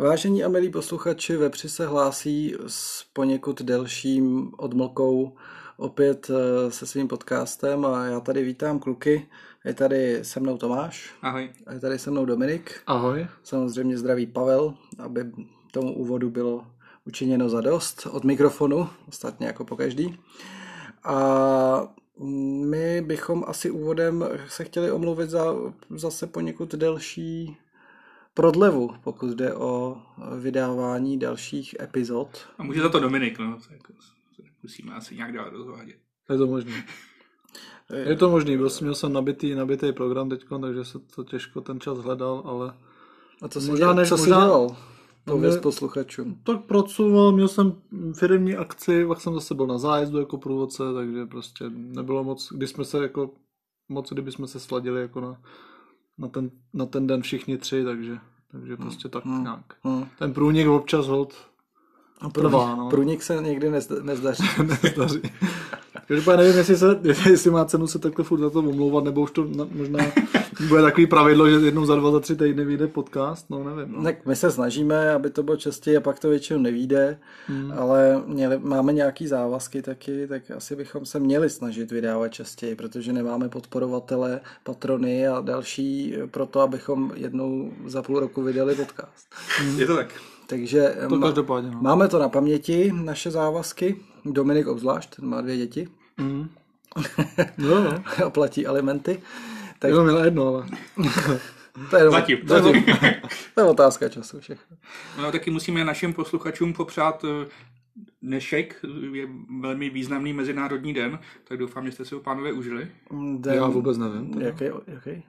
Vážení a milí posluchači, Vepři se hlásí s poněkud delším odmlkou opět eh, se svým podcastem a já tady vítám kluky. Je tady se mnou Tomáš. Ahoj. A je tady se mnou Dominik. Ahoj. Samozřejmě zdraví Pavel, aby tomu úvodu bylo učiněno za dost od mikrofonu, ostatně jako po každý. A my bychom asi úvodem se chtěli omluvit za zase poněkud delší prodlevu, pokud jde o vydávání dalších epizod. A může za to Dominik, no. To jako, musíme asi nějak dál rozvádět. Je to možné. Je to možný, prostě měl jsem nabitý, nabitý program teď, takže se to těžko ten čas hledal, ale... A co jsi, možná, než, co jsi dělal? Pověz mě, posluchačům. Tak pracoval, měl jsem firmní akci, pak jsem zase byl na zájezdu jako průvodce, takže prostě nebylo moc, když jsme se jako, moc kdyby jsme se sladili jako na, na, ten, na ten den všichni tři, takže, takže prostě tak hmm. nějak. Hmm. Ten průnik občas hod trvá, no. Průnik se někdy nezdaří. nezdaří. Každopádně nevím, jestli, se, jestli má cenu se takhle furt za to omlouvat, nebo už to na, možná bude takový pravidlo, že jednou za dva, za tři týdny vyjde podcast, no nevím. No. Tak my se snažíme, aby to bylo častěji a pak to většinou nevíde, hmm. ale měli, máme nějaký závazky taky, tak asi bychom se měli snažit vydávat častěji, protože nemáme podporovatele, patrony a další pro to, abychom jednou za půl roku vydali podcast. Je to tak. Takže to má, no. máme to na paměti, naše závazky. Dominik obzvlášť, ten má dvě děti. Mm. No, no. a platí alimenty. Tak... Jo, měla jedno, ale... to, je, Zatím. To, je, to je otázka času všechno. No taky musíme našim posluchačům popřát eh, dnešek je velmi významný mezinárodní den, tak doufám, že jste si ho pánové užili. Den... Já vůbec nevím. Teda. Jaký, jaký?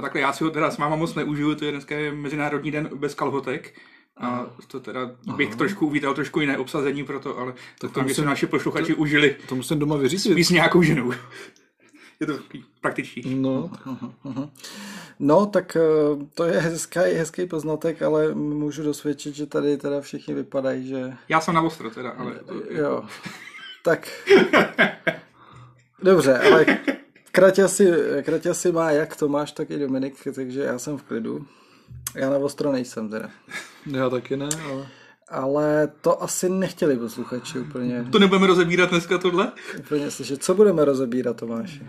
No takhle, já si ho teda s máma moc neužiju, to je dneska Mezinárodní den bez kalhotek. A to teda bych Aha. trošku uvítal trošku jiné obsazení pro to, ale tak to musím, naši posluchači to, užili. To musím doma vyřídit. Spíš s nějakou ženou. je to praktičtější. No. No, tak eh, to je hezký, hezký poznatek, ale můžu dosvědčit, že tady teda všichni vypadají, že... Já jsem na ostro teda, ale... Jo, tak... Dobře, ale Kratě si, kratě si má jak Tomáš, tak i Dominik, takže já jsem v klidu. Já na ostro nejsem teda. Já taky ne, ale... Ale to asi nechtěli posluchači úplně. To nebudeme rozebírat dneska tohle? Úplně slyšet. Co budeme rozebírat, Tomáši?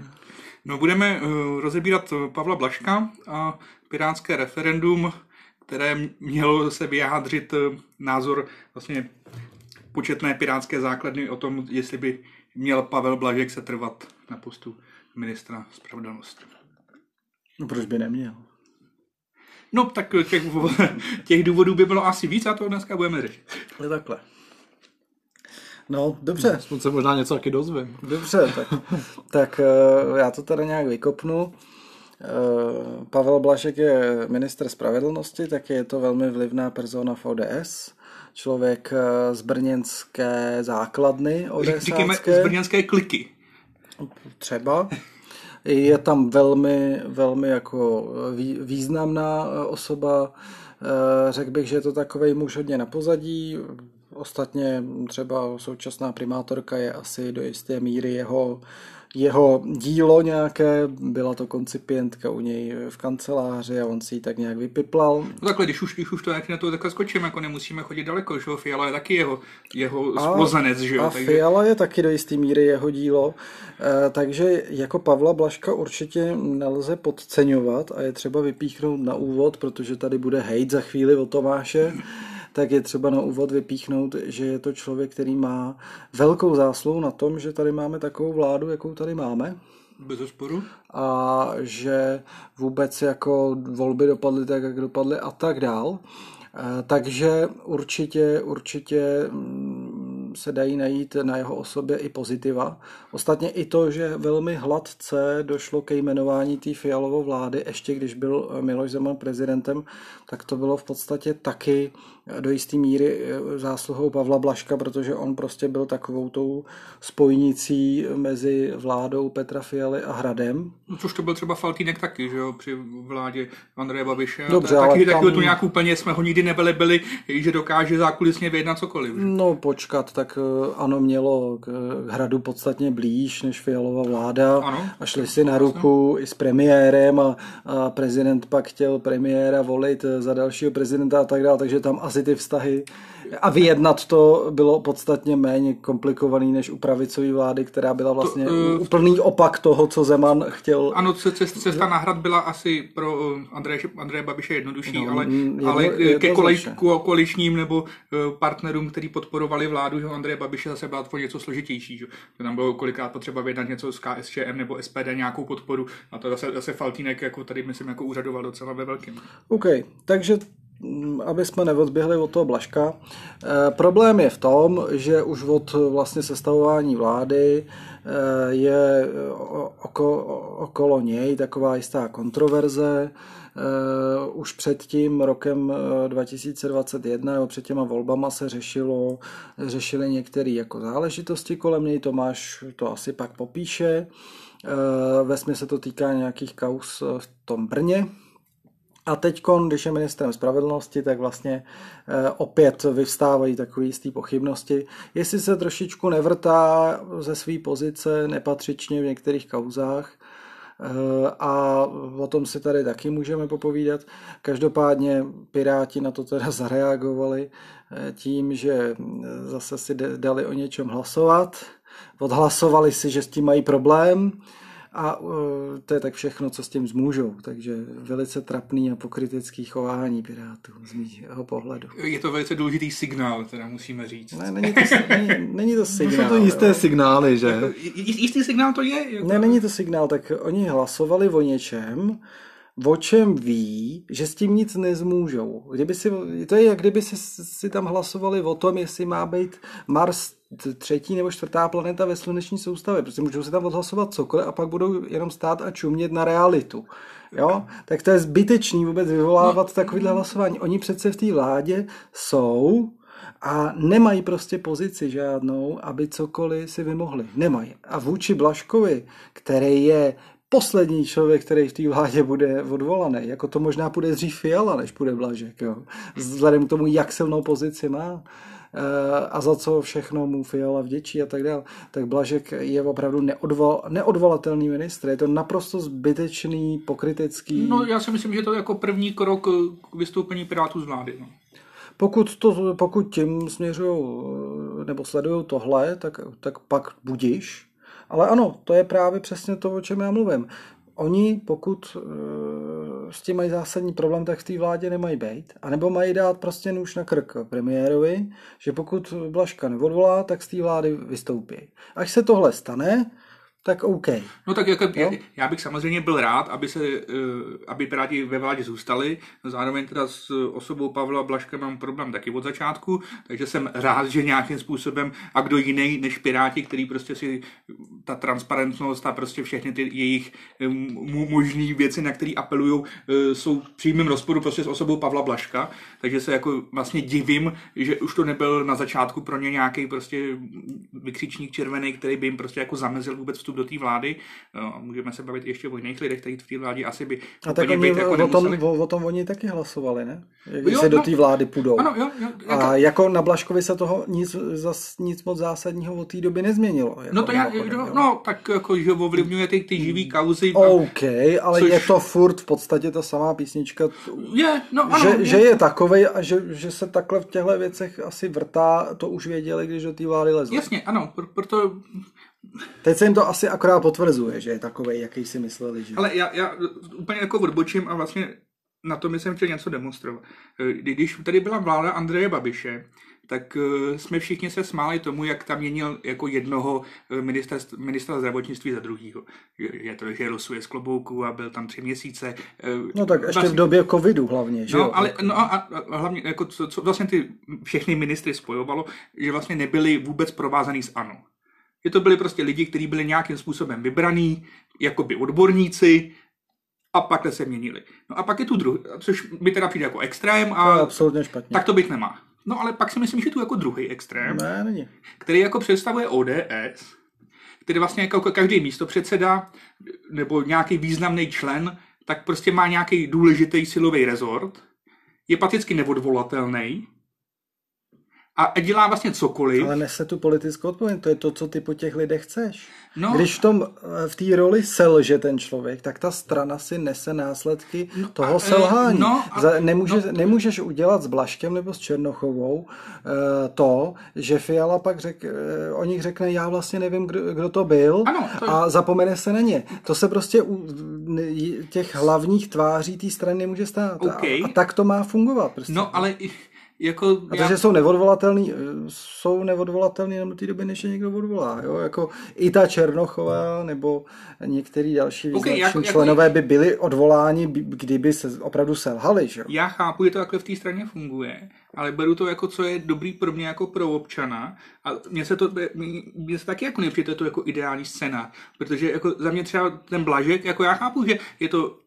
No budeme uh, rozebírat Pavla Blaška a pirátské referendum, které mělo se vyjádřit uh, názor vlastně početné pirátské základny o tom, jestli by měl Pavel Blažek se trvat na postu ministra spravedlnosti. No proč by neměl? No tak těch, těch důvodů by bylo asi víc a to dneska budeme řešit. Je takhle. No, dobře. Aspoň se možná něco taky dozvím. Dobře, tak, tak eh, já to teda nějak vykopnu. Eh, Pavel Blašek je minister spravedlnosti, tak je to velmi vlivná persona v ODS. Člověk eh, z brněnské základny. Říkáme z brněnské kliky. Třeba. Je tam velmi, velmi jako významná osoba. Eh, řekl bych, že je to takový muž hodně na pozadí. Ostatně třeba současná primátorka je asi do jisté míry jeho jeho dílo nějaké, byla to koncipientka u něj v kanceláři a on si ji tak nějak vypiplal. No takhle, když už, když už to na to takhle skočím, jako nemusíme chodit daleko, že jo, Fiala je taky jeho, jeho splozenec, že jo. A takže... Fiala je taky do jisté míry jeho dílo, e, takže jako Pavla Blaška určitě nelze podceňovat a je třeba vypíchnout na úvod, protože tady bude hejt za chvíli o Tomáše tak je třeba na úvod vypíchnout, že je to člověk, který má velkou zásluhu na tom, že tady máme takovou vládu, jakou tady máme. Bez sporu. A že vůbec jako volby dopadly tak, jak dopadly a tak dál. Eh, takže určitě, určitě mm, se dají najít na jeho osobě i pozitiva. Ostatně i to, že velmi hladce došlo ke jmenování té Fialovou vlády, ještě když byl Miloš Zeman prezidentem, tak to bylo v podstatě taky do jisté míry eh, zásluhou Pavla Blaška, protože on prostě byl takovou tou spojnicí mezi vládou Petra Fialy a Hradem. No, což to byl třeba Faltýnek taky, že jo, při vládě Andreje Babiše. Dobře, taky, ale taky tam... tu nějak úplně jsme ho nikdy nebyli byli, že dokáže zákulisně vyjednat cokoliv. Že? No počkat, tak eh, ano mělo k hradu podstatně blíž než Fialová vláda ano, a šli si na ruku i s premiérem a, a prezident pak chtěl premiéra volit za dalšího prezidenta a tak dále, takže tam asi ty vztahy a vyjednat to bylo podstatně méně komplikovaný než u pravicové vlády, která byla vlastně to, uh, úplný opak toho, co Zeman chtěl. Ano, cesta na hrad byla asi pro Andreje, Andreje Babiše jednodušší, no, ale, jedno, ale ke koaličním nebo partnerům, kteří podporovali vládu, že Andreje Babiše zase byla to něco složitější. Že? Tam bylo kolikrát potřeba vyjednat něco s KSČM nebo SPD, nějakou podporu. A to zase, zase Faltínek jako tady, myslím, jako úřadoval docela ve velkém. OK, takže Mm, aby jsme neodběhli od toho Blaška. E, problém je v tom, že už od vlastně sestavování vlády e, je oko, okolo něj taková jistá kontroverze. E, už před tím rokem 2021 nebo před těma volbama se řešilo, řešily některé jako záležitosti kolem něj, Tomáš to asi pak popíše. Ve se to týká nějakých kaus v tom Brně, a teď, když je ministrem spravedlnosti, tak vlastně eh, opět vyvstávají takové jisté pochybnosti. Jestli se trošičku nevrtá ze své pozice nepatřičně v některých kauzách, eh, a o tom si tady taky můžeme popovídat. Každopádně Piráti na to teda zareagovali eh, tím, že zase si dali o něčem hlasovat. Odhlasovali si, že s tím mají problém a uh, to je tak všechno, co s tím zmůžou. Takže velice trapný a pokritický chování Pirátů z mého pohledu. Je to velice důležitý signál, teda musíme říct. Ne, není to, není, není to signál. Jsou to jisté jo. signály, že? Jako, jistý signál to je? Jako... Ne, není to signál, tak oni hlasovali o něčem, o čem ví, že s tím nic nezmůžou. Kdyby si, to je jak kdyby si, si tam hlasovali o tom, jestli má být Mars třetí nebo čtvrtá planeta ve sluneční soustavě. Prostě můžou si tam odhlasovat cokoliv a pak budou jenom stát a čumět na realitu. Jo? Tak to je zbytečný vůbec vyvolávat no. takovýhle hlasování. Oni přece v té vládě jsou a nemají prostě pozici žádnou, aby cokoliv si vymohli. Nemají. A vůči Blaškovi, který je poslední člověk, který v té vládě bude odvolaný. Jako to možná bude dřív Fiala, než bude Blažek. Jo. Vzhledem k tomu, jak silnou pozici má eh, a za co všechno mu Fiala vděčí a tak dále, tak Blažek je opravdu neodval, neodvolatelný ministr. Je to naprosto zbytečný, pokrytecký. No já si myslím, že to je jako první krok k vystoupení Pirátů z vlády. No. Pokud, to, pokud tím směřují nebo sledují tohle, tak, tak pak budíš, ale ano, to je právě přesně to, o čem já mluvím. Oni, pokud uh, s tím mají zásadní problém, tak v té vládě nemají být. A nebo mají dát prostě nůž na krk premiérovi, že pokud Blaška neodvolá, tak z té vlády vystoupí. Až se tohle stane, tak OK. No tak jako, já, já bych samozřejmě byl rád, aby se, eh, aby Piráti ve vládě zůstali. Zároveň teda s osobou Pavla Blaška mám problém taky od začátku, takže jsem rád, že nějakým způsobem a kdo jiný než Piráti, který prostě si ta transparentnost a prostě všechny ty jejich eh, možné věci, na které apelují, eh, jsou v přímém rozporu prostě s osobou Pavla Blaška, takže se jako vlastně divím, že už to nebyl na začátku pro ně nějaký prostě vykřičník červený, který by jim prostě jako zamezil vůbec vstup do té vlády. No, můžeme se bavit ještě o jiných lidech, kteří v té vládě asi by A tak oni, jako o, tom, o, o, tom oni taky hlasovali, ne? Když se do no, té vlády půjdou. Ano, jo, jo, jako... A jako na Blaškovi se toho nic, zas, nic moc zásadního od té doby nezměnilo. Jako no to já, jo, no, tak jako, že ovlivňuje ty, ty živý kauzy. OK, ale což... je to furt v podstatě ta samá písnička. Je, no ano. Že, je. že je takovej a že, že se takhle v těchto věcech asi vrtá, to už věděli, když do té vlády lezli. Jasně, ano, proto Teď se jim to asi akorát potvrzuje, že je takový, jaký si mysleli. Že... Ale já, já úplně jako odbočím a vlastně na to jsem chtěl něco demonstrovat. Když tady byla vláda Andreje Babiše, tak eh, jsme všichni se smáli tomu, jak tam měnil jako jednoho eh, ministra, ministra zdravotnictví za druhýho. Je to, že losuje z klobouku a byl tam tři měsíce. Eh, no tak ještě vlastně, v době covidu hlavně, že no, jo? Ale, no a, a hlavně, jako co, co vlastně ty všechny ministry spojovalo, že vlastně nebyli vůbec provázaný s ANO. Že to byli prostě lidi, kteří byli nějakým způsobem vybraný, by odborníci, a pak se měnili. No a pak je tu druhý, což mi teda přijde jako extrém a to absolutně špatně. tak to být nemá. No ale pak si myslím, že tu jako druhý extrém, ne, není. který jako představuje ODS, který vlastně jako každý místo předseda nebo nějaký významný člen, tak prostě má nějaký důležitý silový rezort, je paticky neodvolatelný a dělá vlastně cokoliv. Ale nese tu politickou odpovědnost, to je to, co ty po těch lidech chceš. No. Když v tom, eh, v té roli selže ten člověk, tak ta strana si nese následky no, toho a, selhání. no, a- Za, nemůže, no. nemůžeš udělat s Blaškem nebo s Černochovou eh, to, že Fiala pak řek, eh, o nich řekne, já vlastně nevím, kdo, kdo to byl Ano, to- a zapomene se na ně. To se prostě u těch hlavních tváří té strany nemůže stát. OK. A, a tak to má fungovat. Prostě. No, ale i- jako... A to, že jsou neodvolatelný, eh, jsou neodvolatelný do té doby, než je někdo odvolá. Jo? Jako i ta Černochová nebo některý další Ok, význační jako- jako- členové by byli odvoláni, by- kdyby se opravdu selhali. Že? jo? Já chápu, že to takhle v té straně funguje, ale beru to jako, co je dobrý pro mě jako pro občana a mně se to, mně se taky jako nepřijde to jako ideální scéna, protože jako za mě třeba ten Blažek, jako já chápu, že je to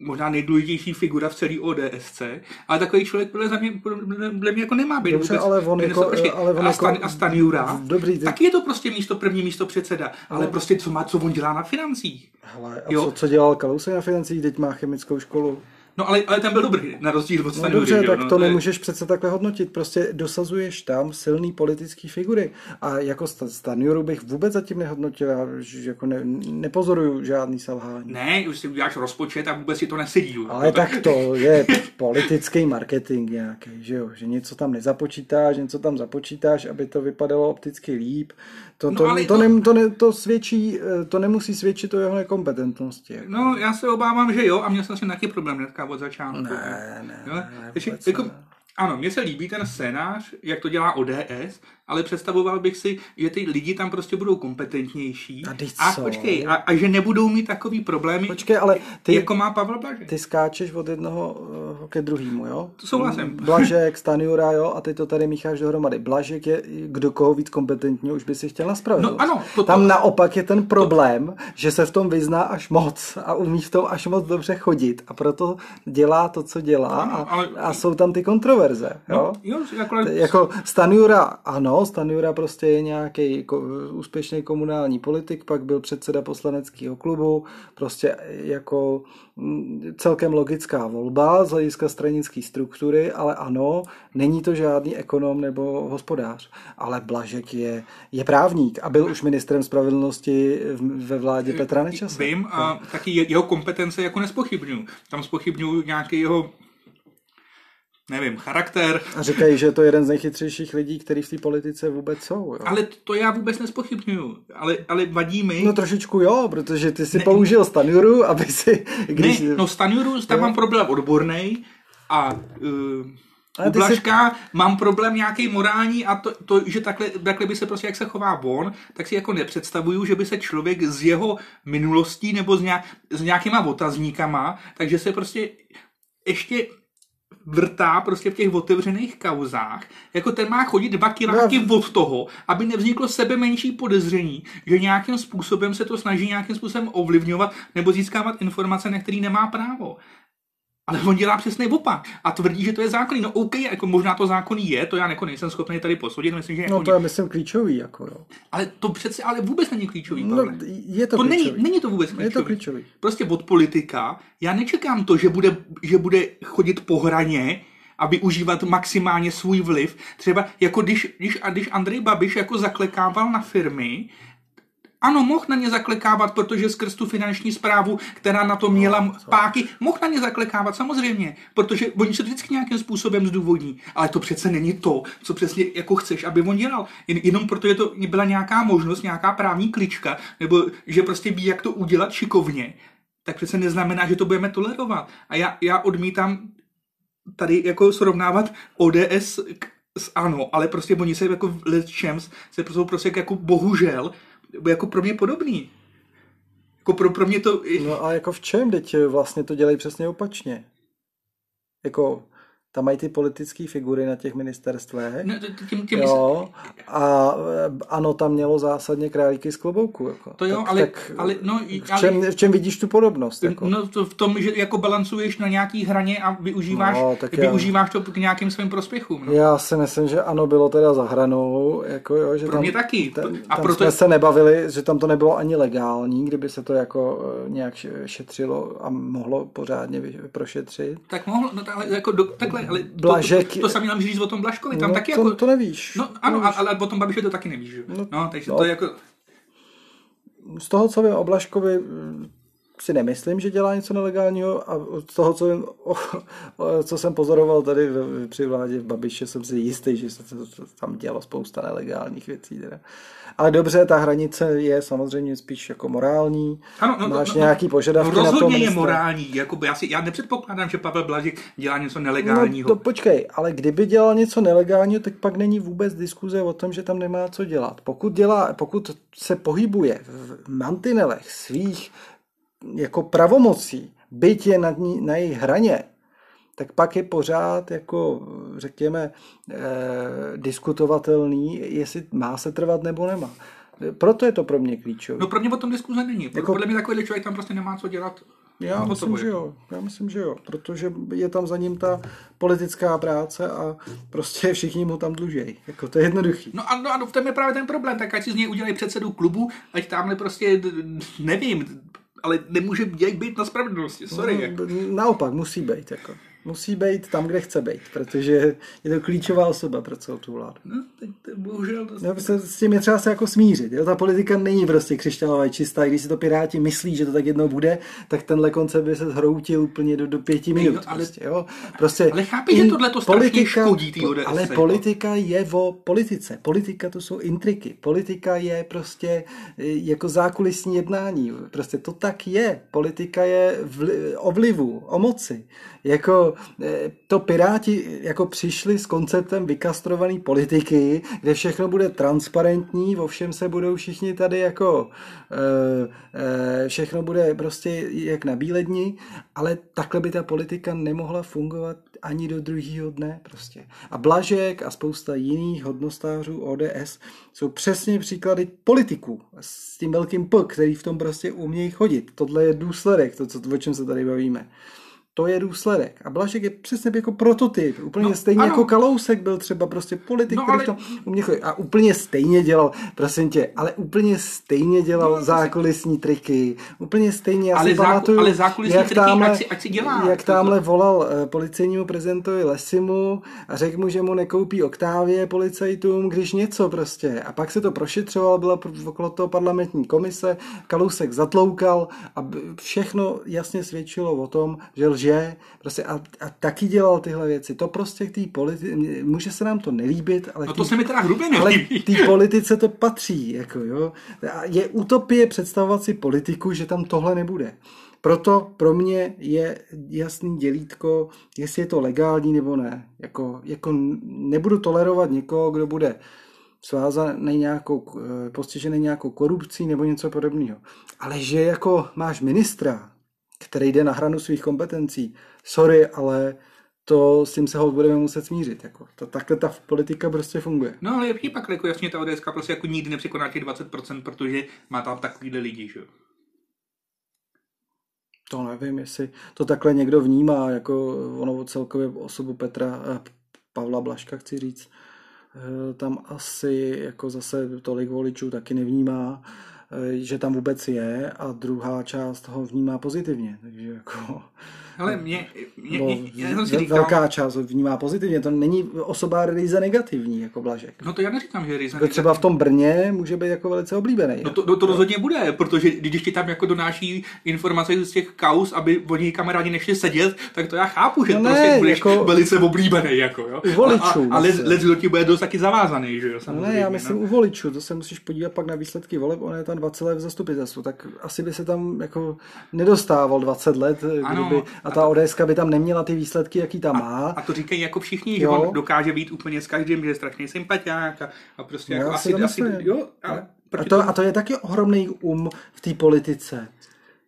možná nejdůležitější figura v celé ODSC, ale takový člověk podle mě, podle mě jako nemá být Dobře, ale on jako- počkej, ale on a, jako- Stan, a Stanjura, Dobrý, ty- taky je to prostě místo první místo předseda, ale prostě co má, co on dělá na financích. Hele, a Jo. co, co dělal Kalousek na financích, teď má chemickou školu. No ale, ale ten byl dobrý, na rozdíl od No dobře, tak no, to je- nemůžeš přece takhle hodnotit. Prostě dosazuješ tam silný politický figury. A jako Sta- Stanjuru bych vůbec zatím nehodnotil. Já že jako ne, nepozoruju žádný selhání. Ne, už si uděláš rozpočet a vůbec si to nesedí. Ale tak to je politický marketing nějaký, že jo? Že něco tam nezapočítáš, něco tam započítáš, aby to vypadalo opticky líp. To, No, to, ale to, to- ne, to, ne, to svědčí, eh, to nemusí svědčit o jeho nekompetentnosti. jako. No, já se obávám, že jo, a měl jsem si taky problém hnedka od začátku. Ne, ne, Jo? ne, jako, ne. ano, mně se líbí ten scénář, jak to dělá ODS, ale představoval bych si, že ty lidi tam prostě budou kompetentnější A a, počkej, a, a, že nebudou mít takový problémy, Počkej, ale ty, jako má Pavel Blažek. ty skáčeš od jednoho eh, ke druhému, jo? To souhlasím. Blažek, Stanjura, jo? A ty to tady mícháš dohromady. Blažek je, kdo koho víc kompetentní, už by si chtěl na spravedlnost. No ano, to- Tam to- naopak je ten problém, že se v tom vyzná až moc a umí v tom až moc dobře chodit a proto dělá to, co dělá Ano, a, ale- a jsou tam ty kontroverze, jo? No, jo, jako, Jako Stanjura, ano, Stanjura prostě je nějaký úspěšný komunální politik, pak byl předseda poslaneckého klubu, prostě jako mm, celkem logická volba z hlediska stranické struktury, ale ano, není to žádný ekonom nebo hospodář, ale Blažek je, je právník a byl už ministrem spravedlnosti ve vládě Petra Nečase. Vím a taky je- jeho kompetence jako nespochybnuju. Tam spochybnuju nějaký jeho nevím, charakter, A říkají, že je to jeden z nejchytřejších lidí, který v té politice vůbec jsou. Jo. ale to já vůbec nespochybnuju. Ale, ale vadí mi... No trošičku jo, protože ty si ne, použil Stanjuru, aby si, když... ne, no Stanjuru, tam Jo. mám problém odborný a uh, Ale u ty si- Blažka mám problém nějaký morální a to, to, že takhle, takhle by se prostě, jak se chová on, tak si jako nepředstavuju, že by se člověk z jeho minulostí nebo s, nějak, s nějakýma otazníkama, takže se prostě ještě vrtá prostě v těch otevřených kauzách, jako ten má chodit dva kiláky No. od toho, aby nevzniklo sebe menší podezření, že nějakým způsobem se to snaží nějakým způsobem ovlivňovat nebo získávat informace, na který nemá právo. Ale on dělá přesný opak a tvrdí, že to je zákonný. No OK, jako možná to zákonný je, to já jako nejsem schopný tady posoudit, myslím, že No jako to je, myslím, klíčový, jako jo. ale to přece ale vůbec není klíčový, No, Pavle. je to, to není, klíčový. není to vůbec klíčový. Je to klíčový. Prostě od politika, já nečekám to, že bude, že bude chodit po hraně a využívat maximálně svůj vliv. Třeba jako když, když, a když Andrej Babiš jako zaklekával na firmy, ano, mohl na ně zaklekávat, protože skrz tu finanční zprávu, která na to měla No, páky, mohl na ně zaklekávat, samozřejmě, protože oni se to vždycky nějakým způsobem zdůvodní. Ale to přece není to, co přesně jako chceš, aby on dělal. Jen, jenom protože to byla nějaká možnost, nějaká právní klička, nebo že prostě ví, jak to udělat šikovně, tak přece neznamená, že to budeme tolerovat. A já, já odmítám tady jako srovnávat ODS k, s ANO, ale prostě oni se jako v Champs se jsou prostě jako bohužel jako pro mě podobný. Jako pro, pro mě to... No a jako v čem? Teď vlastně to dělají přesně opačně. Jako tam mají ty politické figury na těch ministerstvech. Ne, tím, tím, Jo, a eh, ano, tam mělo zásadně králíky z klobouku. Jako. To jo, tak, ale- tak, ale- no, v, ale- čem, v čem vidíš tu podobnost? Jako? No to v tom, že jako balancuješ na nějaký hraně a využíváš, No, tak já- využíváš to k nějakým svým prospěchům. No. Já si myslím, že ano, bylo teda za hranou. Jako jo, že Pro tam, mě taky. Tam, A tam proto- jsme se nebavili, že tam to nebylo ani legální, kdyby se to jako eh, nějak šetřilo a mohlo pořádně prošetřit. Tak mohlo, no ale jako do, takhle, takhle, ale Blažek... to, to, to, to samý nám říct o tom Blaškovi, tam no, taky to, jako... to nevíš. No ano, nevíš. ale o tom Babišovi to taky nevíš, že? No, no takže no. to je jako... Z toho, co vím o Blaškovi, si nemyslím, že dělá něco nelegálního a z toho, co, vím, o, o, co jsem pozoroval tady v, při vládě v Babiše, jsem si jistý, že se tam dělo spousta nelegálních věcí. Teda. Ale dobře, ta hranice je samozřejmě spíš jako morální. Ano, no, Máš no, no, nějaký požadavky no, na to. Rozhodně je morální. Jako já, si, já nepředpokládám, že Pavel Blažik dělá něco nelegálního. No to počkej, ale kdyby dělal něco nelegálního, tak pak není vůbec diskuze o tom, že tam nemá co dělat. Pokud, dělá, pokud se pohybuje v mantinelech svých jako pravomocí, byť je na, ní, na jejich hraně, tak pak je pořád jako, řekněme, eh, diskutovatelný, jestli má se trvat nebo nemá. Proto je to pro mě klíčové. No pro mě o tom diskuze není. Jako... Podle mě takový člověk tam prostě nemá co dělat. Já myslím, že jo. Já myslím, že jo. Protože je tam za ním ta politická práce a prostě všichni mu tam dlužejí. Jako to je jednoduchý. No a, no, a v tom je právě ten problém. Tak ať si z něj udělají předsedu klubu, ať tamhle prostě, nevím, ale nemůže být na spravedlnosti, sorry. No, jako. Naopak, musí být. Jako. Musí být tam, kde chce být, protože je to klíčová osoba pro celou tu vládu. No, teď to bohužel... To... No, s tím je třeba se jako smířit. Jo? Ta politika není prostě křišťálová čistá. Když si to Piráti myslí, že to tak jednou bude, tak tenhle koncept by se zhroutil úplně do, do pěti minut. No, ale, prostě, jo? Prostě ale chápeš, že tohle to strašně škodí tý ODS, Ale politika je o politice. Politika to jsou intriky. Politika je prostě jako zákulisní jednání. Prostě to tak je. Politika je vli, o vlivu, o moci. Jako to Piráti jako přišli s konceptem vykastrované politiky, kde všechno bude transparentní, vo všem se budou všichni tady jako všechno bude prostě jak na bíledni, ale takhle by ta politika nemohla fungovat ani do druhého dne prostě. A Blažek a spousta jiných hodnostářů ODS jsou přesně příklady politiků s tím velkým P, který v tom prostě umějí chodit. Tohle je důsledek, to, co, o čem se tady bavíme. To je důsledek. A Blažek je přesně jako prototyp. Úplně no, stejně ano. jako Kalousek byl třeba prostě politik, no, který ale... to umě chodit. A úplně stejně dělal, prosím tě, ale úplně stejně dělal no, zákulisní triky. Úplně stejně, já ale si záku, pamatuju, ale zákulisní jak triky, tamhle, ať si, ať si dělá. Jak tamhle volal uh, policejnímu prezidentovi Lesimu a řekl mu, že mu nekoupí oktávě policajtům, když něco prostě. A pak se to prošetřoval, byla okolo toho parlamentní komise, Kalousek zatloukal a všechno jasně svědčilo o tom, že lže prostě a, a taky dělal tyhle věci. To prostě k té politice, může se nám to nelíbit, ale no to tý, se mi teda hrubě nelíbí. Ale té politice to patří, jako jo. A je utopie představovat si politiku, že tam tohle nebude. Proto pro mě je jasný dělítko, jestli je to legální nebo ne. Jako, jako nebudu tolerovat někoho, kdo bude svázaný nějakou, postižený nějakou korupcí nebo něco podobného. Ale že jako máš ministra, který jde na hranu svých kompetencí. Sorry, ale to s tím se ho budeme muset smířit. Jako. To, takhle ta politika prostě funguje. No ale je pak jako jasně ta ODS prostě jako nikdy nepřekoná těch 20%, protože má tam takovýhle lidi, že To nevím, jestli to takhle někdo vnímá, jako ono celkově osobu Petra, eh, Pavla Blaška, chci říct. Eh, tam asi jako zase tolik voličů taky nevnímá. Eh, že tam vůbec je a druhá část ho vnímá pozitivně. Takže jako... Ale mě, mě, no, mě já jsem si říkal, velká část vnímá pozitivně, to není osoba ryze negativní, jako Blažek. No to já neříkám, že ryze negativní. Třeba v tom Brně může být jako velice oblíbený. No to, to, to rozhodně bude, protože když ti tam jako donáší informace z těch kaus, aby oni kamarádi nešli sedět, tak to já chápu, že no prostě ne, budeš jako... velice oblíbený, jako jo. U voličů. A, a, a do ti bude dost taky zavázaný, že jo, samozřejmě. No ne, já myslím no. u voličů, to se musíš podívat pak na výsledky voleb, on je tam 20 let v zastupitelstvu, tak asi by se tam jako nedostával 20 let, ano, kdyby, a ta ODS by tam neměla ty výsledky, jaký tam má. A, a to říkají jako všichni, jo. že on dokáže být úplně s každým, že je strašně sympatiák a, a prostě no, jako asi, asi, jo, a, a, to, a to je taky ohromný um v té politice.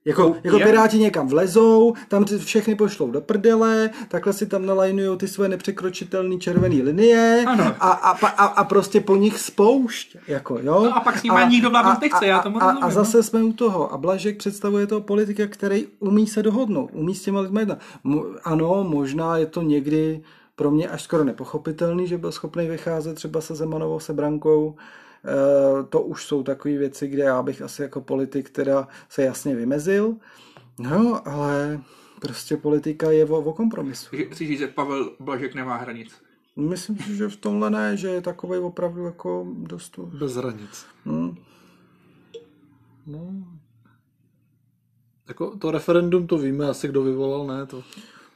Jako, no, jako piráti někam vlezou, tam všechny pošlou do prdele, takhle si tam nalajnujou ty své nepřekročitelné červené linie a, a, a, a, prostě po nich spoušť. Jako, jo? No a pak s ním nikdo vládnout nechce, já tomu a, a, a zase no. jsme u toho. A Blažek představuje toho politika, který umí se dohodnout, umí s těma lidmi jednat. Ano, možná je to někdy pro mě až skoro nepochopitelný, že byl schopný vycházet třeba se Zemanovou se Brankou, to už jsou takové věci, kde já bych asi jako politik teda se jasně vymezil. No, ale Prostě politika je o, o kompromisu. Si říct, že Pavel Blažek nemá hranic. Myslím si, že v tomhle ne, že je takový opravdu jako dost... Bez hranic. Hmm. No. Jako to referendum to víme asi, kdo vyvolal, ne? To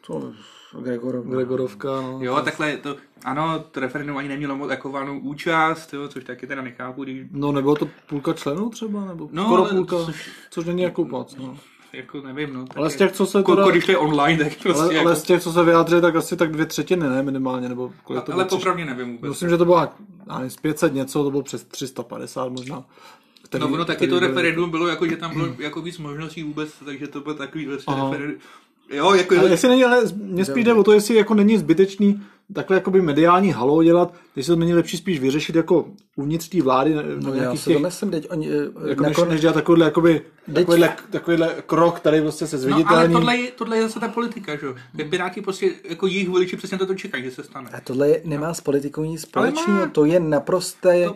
To Gregorov. Gregorovka, no. Jo, takhle, to, ano, to referendum ani nemělo moc takovanou účast, jo, což taky teda nechápu, když No nebylo to půlka členů třeba, nebo No, skoro ale půlka, což- což, není jako moc, no. jako nevím, no. Ale z těch, co se teda, když to je online, tak prostě ale, jako, ale z těch, co se vyjádřili, tak asi tak dvě třetiny, ne, minimálně, nebo kolik to ale popravdě nevím vůbec. Myslím, že to bylo, nevím, z 500 něco, to bylo přes 350 možná. Který, no ono taky to referendum bylo jako, že tam bylo jako víc možností vůbec, takže to bylo takový vlastně referendum. Jo, jako, Ale jestli není, ale mně spíš jde o to, jestli jako není zbytečný takhle jakoby mediální halou dělat, jestli to není lepší spíš vyřešit jako uvnitř té vlády, na, No na já nějakých se to těch, myslím, teď oni... eh, jako než, nakon- než dělat takovýhle, jakoby, takovýhle, takovýhle krok, tady prostě se No ale zviditelní. tohle je, tohle je zase ta politika, že jo. Ty Piráti prostě, jako jejich voliči přesně toto čekají, že se stane. A tohle je, nemá s politikou nic společného. má. To je naprosté eh,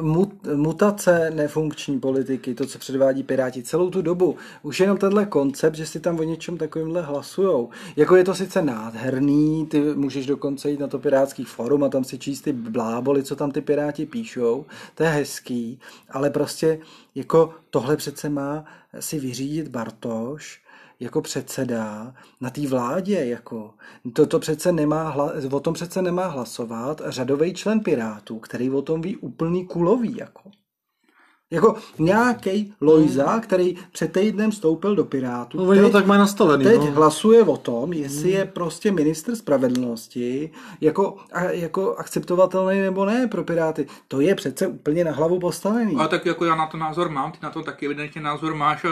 mut, mutace nefunkční politiky, to, co předvádí Piráti celou tu dobu. Už jenom tenhle koncept, že si tam o něčem takovýmhle hlasujou. Jako je to sice nádherný, ty můžeš dokonce jít na to pirátský forum a tam si číst ty bláboli, co tam ty Piráti píšou. To je hezký, ale prostě jako tohle přece má si vyřídit Bartoš, jako předseda na té vládě, jako. To, to přece nemá, hla, o tom přece nemá hlasovat řadový člen Pirátů, který o tom ví úplný kulový, jako. Jako nějaký Lojza, který před týdnem vstoupil do Pirátů. No, to tak mají nastavený, Teď no. hlasuje o tom, jestli je prostě ministr spravedlnosti jako, a, jako akceptovatelný nebo ne pro Piráty. To je přece úplně na hlavu postavený. Ale tak jako já na to názor mám, ty na to taky evidentně názor máš a,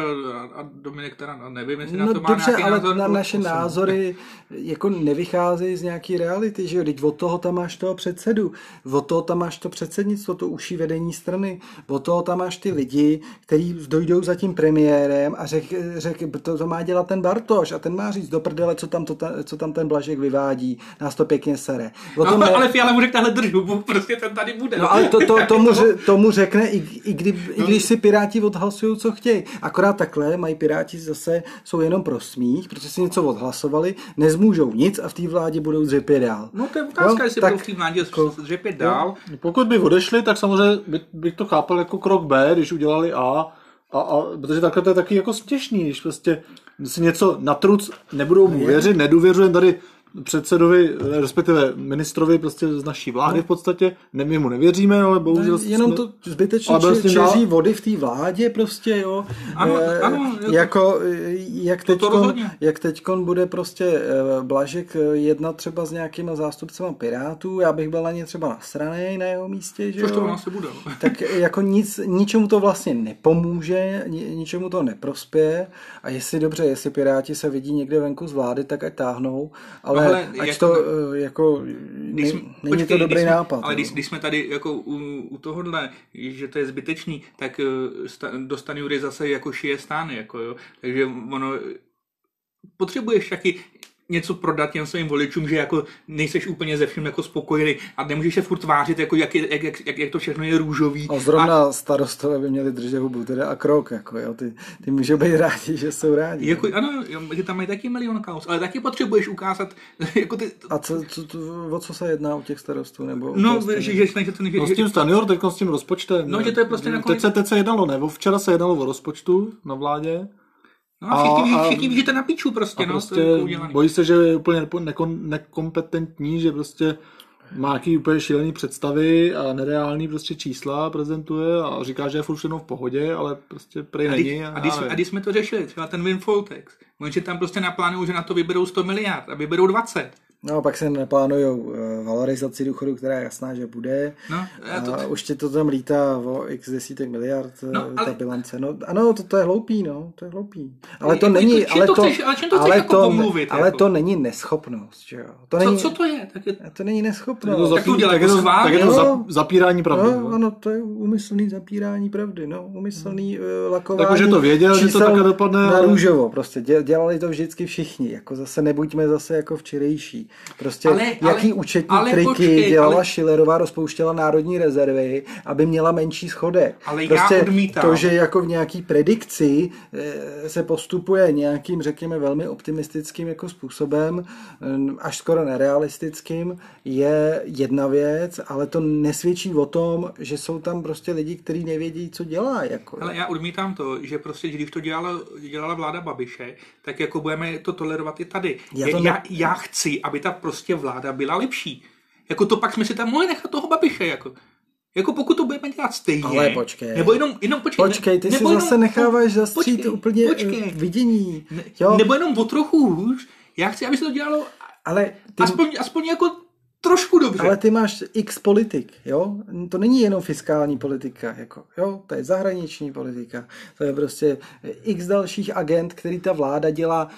a Dominik teda nevím, jestli na No to má dobře, nějaký ale názor. na to- naše názory jako nevycházejí z nějaký reality, že jo? Teď od toho tam máš toho předsedu, od toho tam máš to předsednictvo, to uší vedení strany, od toho tam máš ty lidi, kteří dojdou za tím premiérem a řek, řek to, to má dělat ten Bartoš a ten má říct do prdele, co tam, to, ta- co tam ten Blažek vyvádí, nás to pěkně sere. O No, tom ne- ale Fiala mu řekl tahle držu, prostě ten tady bude. No ale to, to, tomu, tomu řekne, i, i, kdy, i když si Piráti odhlasují, co chtějí. Akorát takhle mají Piráti zase, jsou jenom pro smích, protože si něco odhlasovali, nezmůžou nic a v té vládě budou dřepět dál. No to je otázka, Jo, jestli tak- budou v té vládě dřepět dál. Pokud by odešli, tak samozřejmě by, bych to chápal jako krok B, když udělali A, a, a protože takhle to je taky jako směšný, když prostě si něco na truc nebudou mu věřit, nedůvěřujeme tady předsedovi, respektive ministrovi prostě z naší vlády v podstatě, ne, my mu nevěříme, ale bohužel Jenom jsme- to zbytečně ale byl s če- tím dál- čeří vody v té vládě prostě, jo. Ano, Eh, ano, to- jako, eh, jak To- to teďkon, jak teďkon bude prostě eh, Blažek jednat třeba s nějakýma zástupcema Pirátů, já bych byl na ně třeba nasranej na jeho místě, že Což to jo. ono asi bude. no. tak jako nic, ničemu to vlastně nepomůže, ni, ničemu to neprospěje a jestli dobře, jestli Piráti se vidí někde venku z vlády, tak ať táhnou, ale No hele, ať jak- to eh, jako, Když, ne, jsme- není počkej, to dobrý když jsme, nápad. Ale když, když jsme tady jako u, u tohohle, že to je zbytečný, tak eh, sta, do Stanjury zase jako šije stány, jako jo. Takže ono, potřebuješ taky něco prodat těm svým voličům, že jako nejseš úplně ze všem jako spokojený a nemůžeš se furt tvářit, jako jak, je, jak, jak, jak, jak to všechno je růžový. A zrovna starostové by měli držet hubu, teda a krok, jako jo, ty, ty můžou být rádi, že jsou rádi. Jako, ano, že tam mají taky milion kaus, ale taky potřebuješ ukázat, jako ty, A co, co, co, o co se jedná u těch starostů? Nebo no, že, že, že, že, to No s tím Stanior, teď s tím rozpočtem. No, ne? že to je prostě teď, nakonec- se, teď se jednalo, ne? Včera se jednalo o rozpočtu na vládě. No, a všichni, a- ví, všichni ví, že to na piču prostě, A no, prostě to je jako bojí se, že je úplně nekon, nekompetentní, že prostě má nějaký úplně šílený představy a nereální prostě čísla prezentuje a říká, že je furt všechno v pohodě, ale prostě prej A není. a, když, a když jsme to řešili, třeba ten oni si tam prostě naplánují, že na to vyberou 100 miliard a vyberou 20. No, pak se neplánují valorizaci důchodu, která je jasná, že bude. No, a to, A už ti to tam lítá o x desítek miliard, No, no, ta ale- bilance. No, ano, to, to je hloupý, no, to je hloupý. Ale to Jako, není, ale to to, chceš- ale čím to ale jako to, pomluvit, ale jako? to není neschopnost, že jo. To co, není, co to je? Tak je to není Tak je neschopnost. to, Tak to zapí, udělej tak je to, schválně. tak je to za, zapírání pravdy. No, no. ano, to je umyslný zapírání pravdy, no, umyslný uh, lakování. Jako, že to věděl, že to takhle dopadne, Na růžovo, prostě, Dě- dělali to vždycky všichni, jako zase nebuďme zase jako včerejší. Prostě Ale- ale, ale- jaký účetní ale triky počkej, dělala ale- Schillerová, rozpouštěla národní rezervy, aby měla menší schodek. Ale já prostě odmítám. to, že jako v nějaký predikci eh, se postupuje nějakým, řekněme, velmi optimistickým jako způsobem, eh, až skoro nerealistickým, je jedna věc, ale to nesvědčí o tom, že jsou tam prostě lidi, kteří nevědí, co dělá. Jako. Ale já odmítám to, že prostě, když to dělala, dělala vláda Babiše, tak jako budeme to tolerovat i tady. Já Já, to ne- já, já chci, aby ta prostě vláda byla lepší. Jako to pak jsme si tam mohli nechat toho Babiše, jako. Jako pokud to budeme dělat stejně. Ale počkej. Nebo jenom, jenom počkej. Počkej, ty si nebo zase necháváš zastřít počkej, úplně počkej. eh, vidění. Ne, Jo, Nebo jenom o trochu hůř. Já chci, aby se to dělalo ale ty, aspoň, aspoň jako trošku dobře. Ale ty máš x politik, jo? To není jenom fiskální politika, jako, jo? To je zahraniční politika. To je prostě x dalších agent, který ta vláda dělá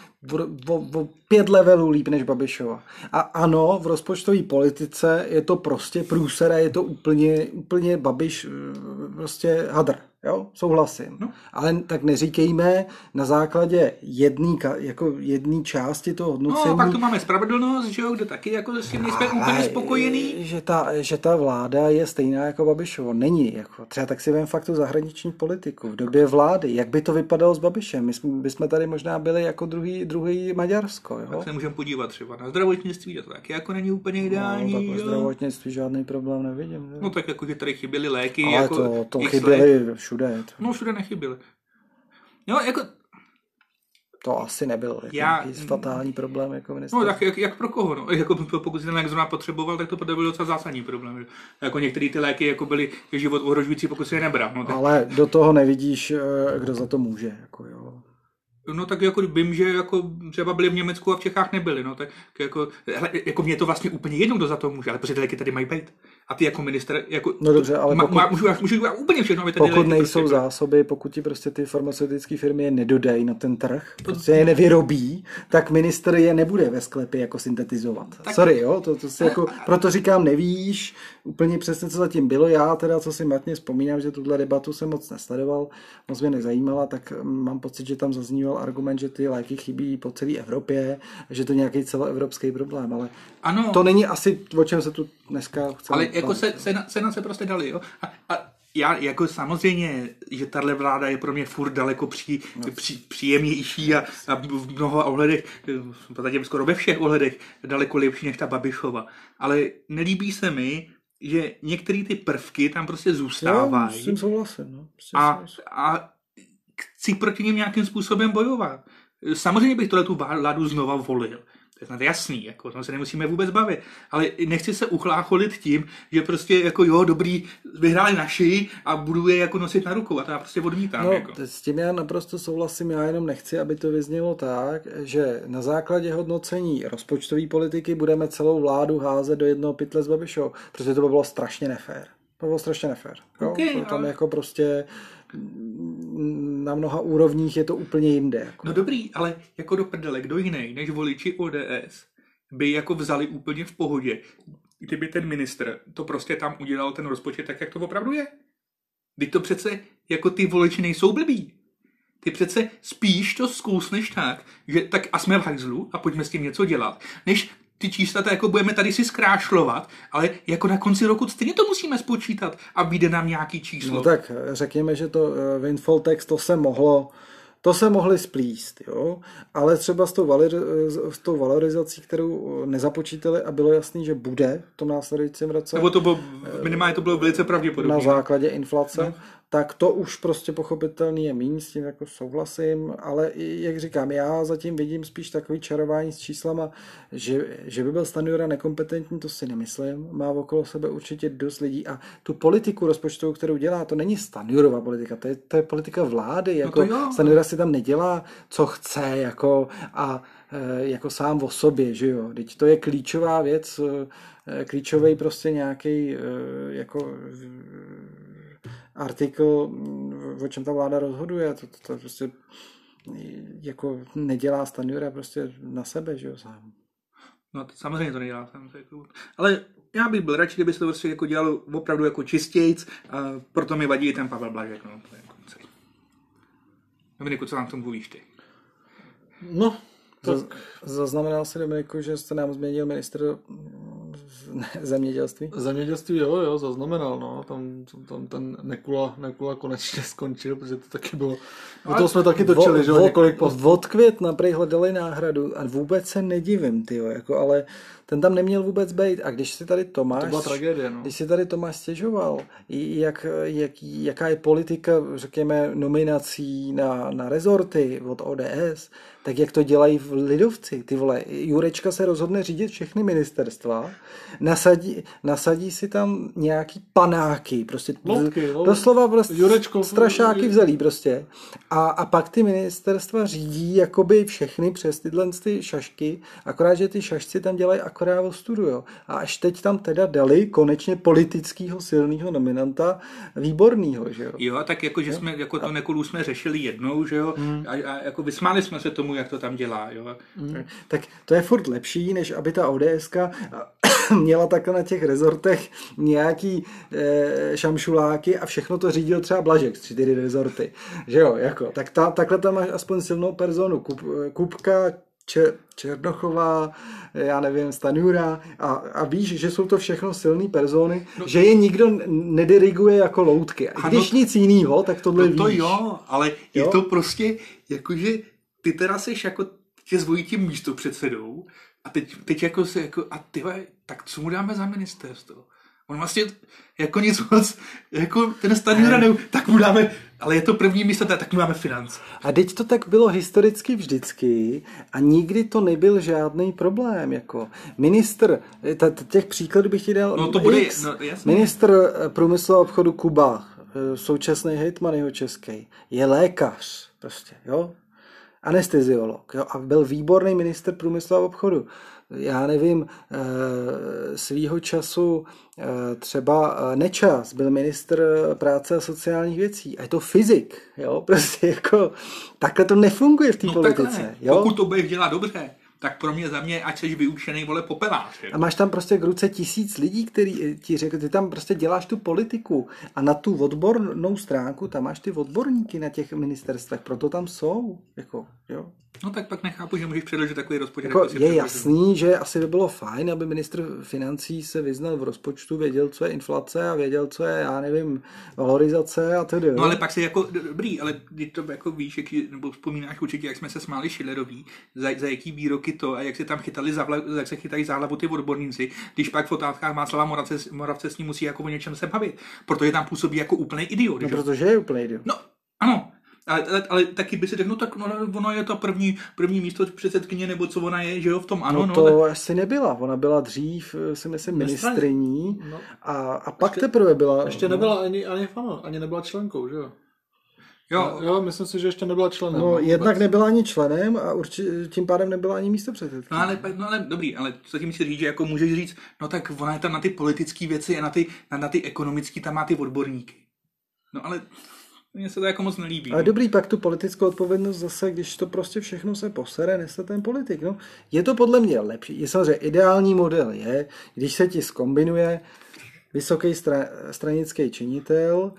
o, pět levelů líp než Babišova. A ano, v rozpočtové politice je to prostě průsera, je to úplně, úplně Babiš eh, prostě hadr. Jo, souhlasím. No. Ale tak neříkejme na základě jedné jako jedné části toho hodnocení. No, pak tu máme spravedlnost, že jo, kde taky jako s tím nejsme úplně spokojený. Že ta, že ta vláda je stejná jako Babišovo. Není. Jako, třeba tak si vem fakt tu zahraniční politiku. V době vlády. Jak by to vypadalo s Babišem? My jsme, bychom tady možná byli jako druhý, druhý Maďarsko. Jo? Tak se můžeme podívat třeba na zdravotnictví, že to taky jako není úplně No, ideální. tak jo. ve zdravotnictví žádný problém nevidím. No tak jako, že tady chyběly léky. Ale jako to, to chyběly. Všude. No všude nechyběly. Jo, jako, To asi nebyl Já- Já... fatální problém jako minister. no tak jak, jak pro koho, no. Jako, pokud ten lék zrovna potřeboval, tak to byl docela zásadní problém. že? Jako některé ty léky jako byly život ohrožující, pokud si je nebral. No, tak, Ale do toho nevidíš, eh, kdo za to může. Jako, jo. no tak jako vím, že jako třeba byli v Německu a v Čechách nebyli, no tak jako, hele, jako mě je to vlastně úplně jedno, kdo za to může, ale prostě ty léky tady mají být. A ty jako minister, jako, No dobře, ale pokud- ma, můžu, můžu dělat úplně všechno, aby Pokud nejsou prostě zásoby, pokud ti prostě ty farmaceutické firmy je nedodají na ten trh, prostě je nevyrobí, tak minister je nebude ve sklepě jako syntetizovat. Tak... Sorry, jo, to, to si jako, proto říkám, nevíš úplně přesně, co zatím bylo. Já teda, co si matně vzpomínám, že tuhle debatu jsem moc nesledoval, moc mě nezajímala, tak mm, mám pocit, že tam zazníval argument, že ty léky chybí po celé Evropě, že to je nějaký celoevropský problém, ale Ano. to není asi, o čem se tu dneska chceme Ale jako se, se, na, se na se prostě dali, jo. A, a já jako samozřejmě, že tahle vláda je pro mě furt daleko pří, No. pří, příjemnější a, a v mnoha ohledech, v podstatě skoro ve všech ohledech, daleko lepší než ta Babišova. Ale nelíbí se mi, že některé ty prvky tam prostě Jo, zůstávají s tím souhlasím. No. S tím a, a chci proti ním nějakým způsobem bojovat. Samozřejmě bych tohle tu vládu znova volil. To je snad jasný, jako, to se nemusíme vůbec bavit. Ale nechci se uchlácholit tím, že prostě jako jo, dobrý, vyhráli naši a budu je jako nosit na rukou a to já prostě odmítám. No, jako. s tím já naprosto souhlasím, já jenom nechci, aby to vyznělo tak, že na základě hodnocení rozpočtové politiky budeme celou vládu házet do jednoho pytle s Babišou, protože to by bylo strašně nefér. To bylo strašně nefér. Jo? Okay, to tam ale- jako prostě na mnoha úrovních je to úplně jinde. Jako. No dobrý, ale jako do prdele, kdo jiný než voliči ODS by jako vzali úplně v pohodě, kdyby ten ministr to prostě tam udělal ten rozpočet tak, jak to opravdu je. Teď to přece jako ty voliči nejsou blbí. Ty přece spíš to zkousneš tak, že tak a jsme v hajzlu a pojďme s tím něco dělat, než ty čísla to jako budeme tady si zkrášlovat, ale jako na konci roku stejně to musíme spočítat a vyjde nám nějaký číslo. No tak řekněme, že to eh, windfall tax, to se mohlo, to se mohli splíst, jo? ale třeba s tou, valir, s tou valorizací, kterou nezapočítali a bylo jasný, že bude v tom následujícím roce Nebo to bylo, minimálně to bylo velice na pravděpodobné. základě inflace, no. Tak to už prostě pochopitelný je méně, s tím jako souhlasím, ale i, jak říkám, já zatím vidím spíš takový čarování s číslama, že, že by byl Stanjura nekompetentní, to si nemyslím, má okolo sebe určitě dost lidí a tu politiku rozpočtovou, kterou dělá, to není Stanjurova politika, to je, to je politika vlády, jako to jo. Stanjura si tam nedělá, co chce, jako a e, jako sám o sobě, že jo, teď to je klíčová věc, e, klíčový prostě nějaký jako artikl, o čem ta vláda rozhoduje, to, to, to prostě jako nedělá Stanjura prostě na sebe, že jo, sám. No to samozřejmě to nedělá sám. to Jako, ale já bych byl radši, kdyby se to prostě jako dělalo opravdu jako čistějc, a proto mi vadí i ten Pavel Blažek. No, to je jako celý. Dominiku, co nám k tomu povíš ty? No, Tak. Zaznamenal si, Dominiku, že jste nám změnil ministr zemědělství? Zemědělství, jo, jo, zaznamenal, no. Tam, tam ten Nekula, Nekula konečně skončil, protože to taky bylo... No, to jsme taky točili, že jo, několik post. Od května prej hledali náhradu a vůbec se nedivím, ty jako, ale ten tam neměl vůbec být. A když si tady Tomáš, to byla tragédie, no. když si tady Tomáš stěžoval, jak, jak, jaká je politika, řekněme, nominací na, na rezorty od ODS, tak jak to dělají v lidovci, ty vole. Jurečka se rozhodne řídit všechny ministerstva, nasadí, nasadí si tam nějaký panáky, prostě Loutky, doslova prostě Jurečko, strašáky vzelí prostě. A, a pak ty ministerstva řídí jakoby všechny přes tyhle ty šašky, akorát, že ty šašci tam dělají akorát o studu, jo. A až teď tam teda dali konečně politického silného nominanta výborného, že jo. Jo, tak jako, že jsme, jako to nekolu jsme řešili jednou, že jo, hmm. a, a, jako vysmáli jsme se tomu, jak to tam dělá, jo. Hmm. Tak to je furt lepší, než aby ta ODSka měla takhle na těch rezortech nějaký e, šamšuláky a všechno to řídil třeba Blažek z čtyři rezorty. Že jo, jako, tak ta, takhle tam máš aspoň silnou personu. Kup, Kupka, Čer, Černochová, já nevím, Stanura a, a víš, že jsou to všechno silné persony, no, že je nikdo nediriguje jako loutky. A když no, nic jiného, tak tohle no to víš. jo, ale jo? je to prostě jakože ty teda seš jako tě zvojí tím místo předsedou a teď, teď jako se jako, a ty tak co mu dáme za ministerstvo? On vlastně jako nic moc, jako ten Stanjura, ne, tak mu dáme, ale je to první místo, tak mu dáme finance. A teď to tak bylo historicky vždycky a nikdy to nebyl žádný problém, jako. Ministr, těch příkladů bych ti dal no, to bude, X, no, ministr eh, průmyslu a obchodu Kuba, eh, současný hejtman jeho český, je lékař, prostě, jo, anesteziolog, jo, a byl výborný minister průmyslu a obchodu já nevím, eh, svýho času eh, třeba eh, Nečas byl ministr práce a sociálních věcí a je to fyzik, jo, prostě jako takhle to nefunguje v té no politice. Takhle. Jo? Pokud to budeš dělat dobře, tak pro mě za mě, ať jsi vyučený, vole, popelář. A máš tam prostě k ruce tisíc lidí, který ti řekl, ty tam prostě děláš tu politiku a na tu odbornou stránku tam máš ty odborníky na těch ministerstvech, proto tam jsou, jako, jo. No tak pak nechápu, že můžeš předložit takový rozpočet. Jako, jako je jasný, že asi by bylo fajn, aby ministr financí se vyznal v rozpočtu, věděl, co je inflace a věděl, co je, já nevím, valorizace a tedy. No ale pak si jako, dobrý, ale když to jako víš, jak, nebo vzpomínáš určitě, jak jsme se smáli Schillerový, za, za jaký výroky to a jak se tam chytali za, jak se chytají za hlavu ty odborníci, když pak v otázkách má slova Moravce, Moravce s ním musí jako o něčem se bavit, protože tam působí jako úplný idiot. No, protože je úplný idiot. No, ale, ale, ale taky by si řekl, no tak no, ono je to první, první místo předsedkyně, nebo co ona je, že jo, v tom ano. No, no to ale... asi nebyla, ona byla dřív, si myslím, ministriní no. a, a pak ještě, teprve byla... Ještě nebyla ani, ani fano, ani nebyla členkou, že jo? Jo, jo, myslím si, že ještě nebyla členem. No, no jednak vůbec. nebyla ani členem a určitě tím pádem nebyla ani místo předsedkyně. No ale, no ale dobrý, ale co tím si říct, že jako můžeš říct, no tak ona je tam na ty politické věci a na ty, na, na ty ekonomické, tam má ty odborníky. No ale mně se to jako moc nelíbí. Ale no. dobrý, pak tu politickou odpovědnost zase, když to prostě všechno se posere, nese ten politik. No. Je to podle mě lepší. Je samozřejmě ideální model je, když se ti skombinuje vysoký stra- stranický činitel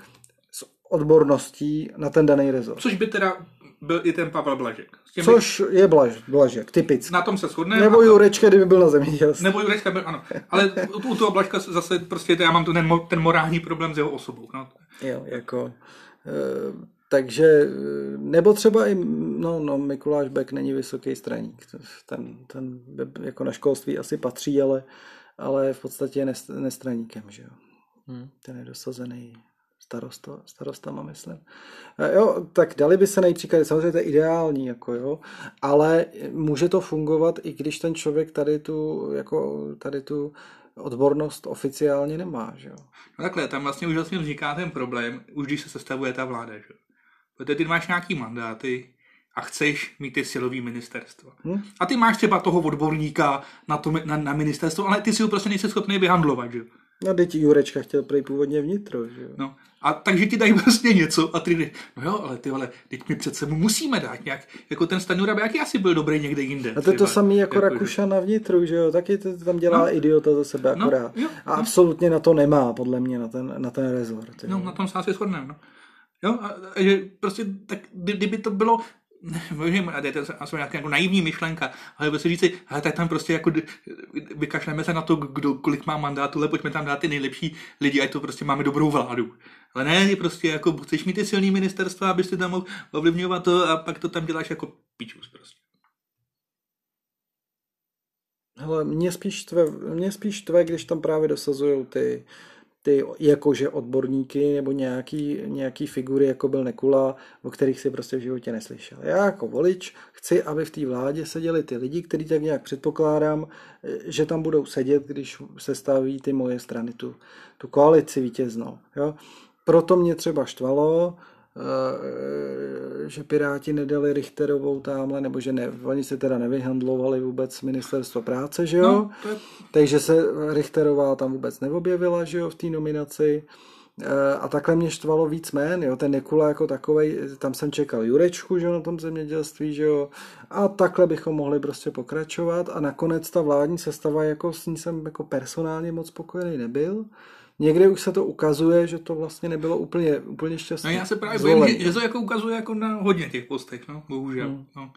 s odborností na ten daný rezort. Což by teda byl i ten Pavel Blažek. Těmi... Což je Blaž, Blažek, typicky. Na tom se shodneme. Nebo Jurečka, kdyby byl na zemědělství. Nebo Jurečka byl, ano. Ale u, u toho Blažka zase prostě já mám ten, ten morální problém s jeho osobou. No. Jo, jako... Eh, takže, eh, nebo třeba i, no, no Mikuláš Beck není vysoký straník, ten, ten jako na školství asi patří, ale, ale v podstatě je nestraníkem, že jo. Hmm. Ten je dosazený starosta, starostama, myslím. A jo, tak dali by se najít příklady, samozřejmě to je ideální, jako jo, ale může to fungovat, i když ten člověk tady tu, jako tady tu odbornost oficiálně nemá, že jo. No takhle, tam vlastně už vlastně vzniká ten problém, už když se sestavuje ta vláda, že jo. Protože ty máš nějaký mandáty a chceš mít ty silový ministerstvo. Hmm? A ty máš třeba toho odborníka na, to, na, na ministerstvo, ale ty si ho prostě nejsi schopný vyhandlovat, že jo. No, teď Jurečka chtěl prej původně vnitro, že jo. No, a takže ti dají vlastně něco a ty, no jo, ale ty ale teď my přece mu musíme dát nějak, jako ten Stanura jaký asi byl dobrý někde jinde. A to je to samý jako, jako Rakušan na vnitru, že jo, taky to tam dělá no, idiota za sebe no, akorát. Jo, a no. absolutně na to nemá, podle mě, na ten, na ten rezort. No, na tom se asi shodneme, no. Jo, a, a že prostě, tak kdyby to bylo, Možná, a to je to nějaká jako naivní myšlenka, ale říct si, ale tak tam prostě jako vykašleme se na to, kdo, kolik má mandátu, ale pojďme tam dát ty nejlepší lidi, ať to prostě máme dobrou vládu. Ale ne, prostě jako chceš mít ty silný ministerstva, abyste tam mohl ovlivňovat to a pak to tam děláš jako pičus prostě. Hele, mě spíš tve, mě spíš tve, když tam právě dosazují ty, ty jakože odborníky nebo nějaký, nějaký figury, jako byl Nekula, o kterých si prostě v životě neslyšel. Já jako volič chci, aby v té vládě seděli ty lidi, který tak nějak předpokládám, že tam budou sedět, když se staví ty moje strany, tu, tu koalici vítěznou. Jo? Proto mě třeba štvalo, že Piráti nedali Richterovou tamhle, nebo že ne, oni se teda nevyhandlovali vůbec ministerstvo práce, že jo? No, je... Takže se Richterová tam vůbec neobjevila, že jo, v té nominaci. Eh, a takhle mě štvalo víc jmén, jo, ten Nekula jako takovej, tam jsem čekal Jurečku, že jo, na tom zemědělství, že jo, a takhle bychom mohli prostě pokračovat a nakonec ta vládní sestava, jako s ní jsem jako personálně moc spokojený nebyl, někde už se to ukazuje, že to vlastně nebylo úplně, úplně šťastné. No já se právě bojím, že, že to jako ukazuje jako na hodně těch postech, no, bohužel. Hmm. No.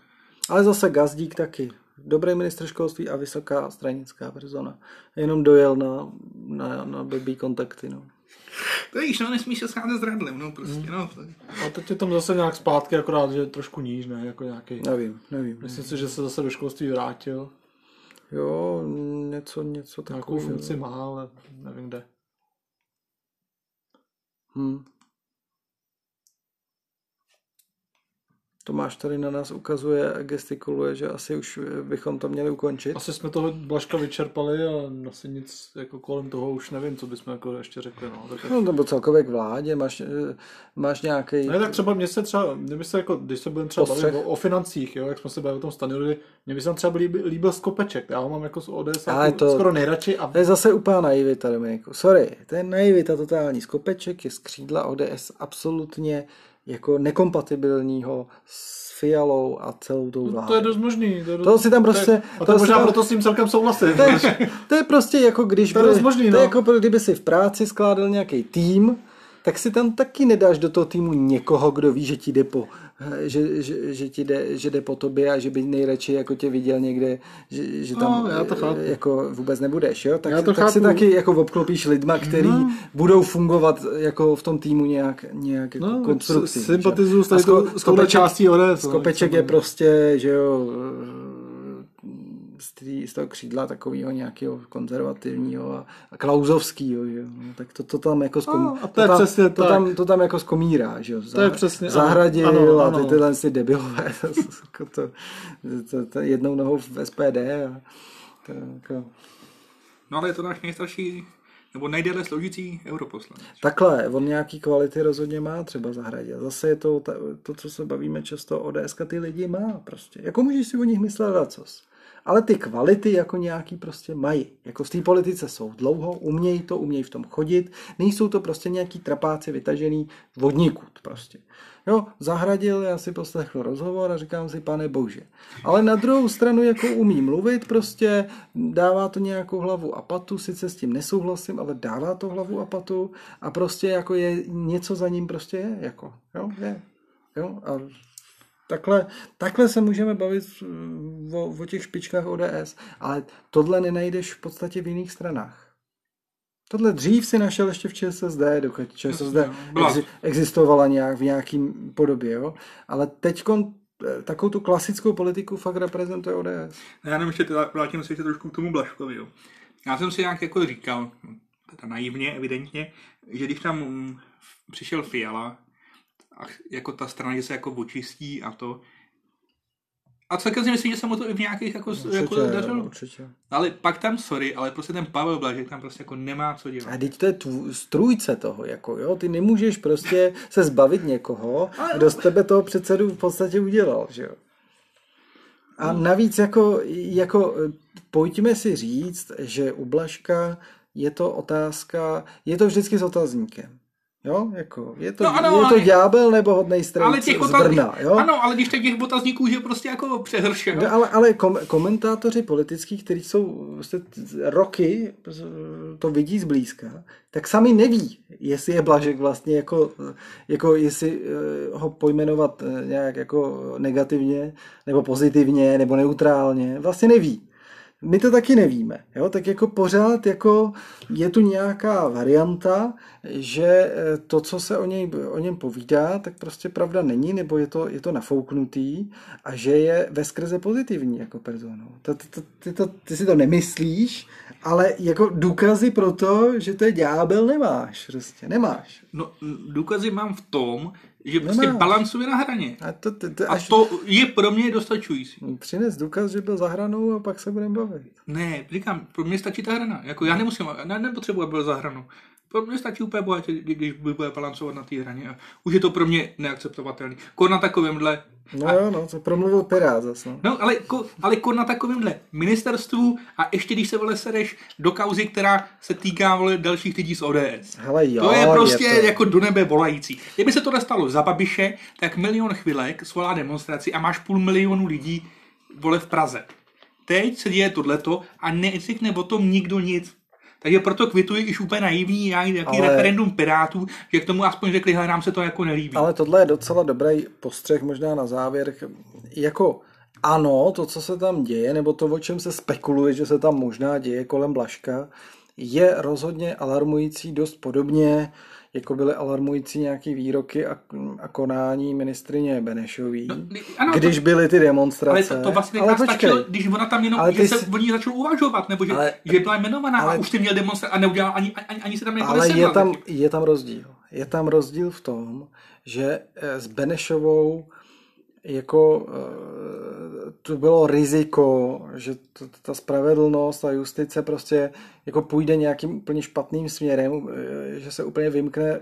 Ale zase Gazdík taky. Dobrý ministr školství a vysoká stranická persona. Jenom dojel na, na, na blbý kontakty, no. To víš, no, nesmíš se scházet s radlem, no, prostě, no. A teď je tam zase nějak zpátky, akorát, že je trošku níž, ne, jako nějaký. Nevím, nevím. Myslím si, že se zase do školství vrátil. Jo, něco, něco takového. Nějakou funkci má, ale nevím kde. Hmm. Tomáš tady na nás ukazuje a gestikuluje, že asi už bychom to měli ukončit. Asi jsme toho Blaška vyčerpali a asi nic jako kolem toho už nevím, co bychom jako ještě řekli. No, tak no nebo celkově k vládě, máš, eh, máš nějaký. Ne, tak třeba mě se třeba, mě se jako, když se budeme třeba bavit o, o, financích, jo, jak jsme se bavili o tom Stanilovi, mě by se tam třeba líbil, líbil Skopeček, já ho mám jako z ODS jako to, skoro nejradši. A... To je zase úplná naivita, Dominiku. Sorry, to je naivita totální. Skopeček je z křídla ODS absolutně jako nekompatibilního s Fialou a celou tou vládou. No, to je dost možný. To, je dost, to si tam prostě... To je, a to, to možná tam, proto s tím celkem souhlasím. To je, to je prostě jako když... To je, by, dost možný, to je no. jako kdyby si v práci skládal nějaký tým, tak si tam taky nedáš do toho týmu někoho, kdo ví, že ti jde po, že, že, že ti jde, že jde po tobě a že by nejradši jako tě viděl někde, že, že tam no, já to chápu. jako vůbec nebudeš, jo? Tak, já to tak chápu. si taky jako obklopíš lidma, který no. budou fungovat jako v tom týmu nějak, nějak jako no, konstruktivně. Sympatizuju s, s touhle částí ODS. Skopeček je prostě, že jo, tý, z toho křídla takového nějakého konzervativního a, a klauzovského, že no, tak to, to tam jako zkom, no, a to, je to, přesně to, tam, to tam jako skomírá, že jo, to je přesně, zahradil ano, ano, a ty tyhle si debilové, to, to, to, to, to, jednou nohou v SPD a to, jako... No ale je to náš nejstarší nebo nejdéle sloužící europoslanec. Takhle, on nějaký kvality rozhodně má třeba zahradě. Zase je to, to, co se bavíme často, ODS ty lidi má prostě. Jako můžeš si o nich myslet cos ale ty kvality jako nějaký prostě mají. Jako v té politice jsou dlouho, umějí to, umějí v tom chodit, nejsou to prostě nějaký trapáci vytažený vodníkud prostě. Jo, zahradil, já si poslechl rozhovor a říkám si, pane bože. Ale na druhou stranu jako umí mluvit, prostě dává to nějakou hlavu a patu, sice s tím nesouhlasím, ale dává to hlavu a patu a prostě jako je něco za ním prostě je, jako, jo, je. Jo, a Takhle, takhle se můžeme bavit o, o těch špičkách ODS, ale tohle nenajdeš v podstatě v jiných stranách. Tohle dřív si našel ještě v ČSSD, dokud ČSSD exi, existovala nějak v nějakým podobě, jo? ale teď eh, takovou tu klasickou politiku fakt reprezentuje ODS. Já jenom ještě vrátím se ještě trošku k tomu Blaškovi. Jo. Já jsem si nějak jako říkal, teda naivně, evidentně, že když tam mm, přišel Fiala, a jako ta strana, že se jako očistí a to. A celkem si myslím, že se mu to i v nějakých jako, určitě, jako dařilo. Určitě. Ale pak tam, sorry, ale prostě ten Pavel Blažek tam prostě jako nemá co dělat. A teď to je tv- strůjce toho, jako jo, ty nemůžeš prostě se zbavit někoho, kdo z tebe toho předsedu v podstatě udělal, že jo. A navíc jako, jako pojďme si říct, že u Blažka je to otázka, je to vždycky s otazníkem. Jo, jako, je to, No no, ano, je to ďábel nebo hodnej strejc Ale těch z. Brna, jo? Ano, ale když tak těch otazníků je prostě jako přehrše. No, ale, ale kom, komentátoři politický, kteří jsou prostě roky, to vidí zblízka, tak sami neví, jestli je Blažek vlastně jako, jako jestli eh, ho pojmenovat eh, nějak jako negativně, nebo pozitivně, nebo neutrálně, vlastně neví. My to taky nevíme, jo? tak jako pořád jako je tu nějaká varianta, že eh, to, co se o, něj, o něm povídá, tak prostě pravda není, nebo je to, je to nafouknutý a že je ve skrze pozitivní jako personou. To, to, to, ty, to, ty si to nemyslíš, ale jako důkazy pro to, že to je ďábel, nemáš. Prostě nemáš. No, důkazy mám v tom, že prostě Nemáš. balancuje na hraně. A to, to, to A až to je pro mě dostačující. přines důkaz, že byl za hranou a pak se budeme bavit. Ne, říkám, pro mě stačí ta hrana. Jako já nemusím, ne, nepotřebuji, aby byl za hranu. Pro mě stačí úplně bohatě, kdy- když bude balancovat na té hraně. A už je to pro mě neakceptovatelný. Kor na takovémhle, No jo, no, to promluvil Pirát zase. No. no ale, ko, ale kor na takovémhle ministerstvu a ještě když se vole sereš do kauzy, která se týká vole dalších lidí z ODS. Hele, jo, to je prostě je to. jako do nebe volající. Kdyby se to nestalo za Babiše, tak milion chvilek svolá demonstraci a máš půl milionu lidí vole v Praze. Teď se děje tohleto a neřekne o tom nikdo nic. Takže proto kvituji již úplně naivní nějaký Ale... referendum Pirátů, že k tomu aspoň řekli, hele, nám se to jako nelíbí. Ale tohle je docela dobrý postřeh možná na závěr. Jako ano, to, co se tam děje, nebo to, o čem se spekuluje, že se tam možná děje kolem Blaška, je rozhodně alarmující dost podobně, jako byly alarmující nějaký výroky a, a konání ministrině Benešový, No, ano, když byly ty ale demonstrace. to, to vlastně ale ale počkej, stačilo, když ona tam jenom, Ale že ty se jsi- o ní začal uvažovat, nebo že, Ale- že byla jmenovaná ale- a už ty měl demonstraci a neudělal ani, ani, ani se tam jako Ale je tam, je tam rozdíl. Je tam rozdíl v tom, že eh, s Benešovou jako to bylo riziko, že ta spravedlnost a justice prostě jako půjde nějakým úplně špatným směrem, eh, že se úplně vymkne eh,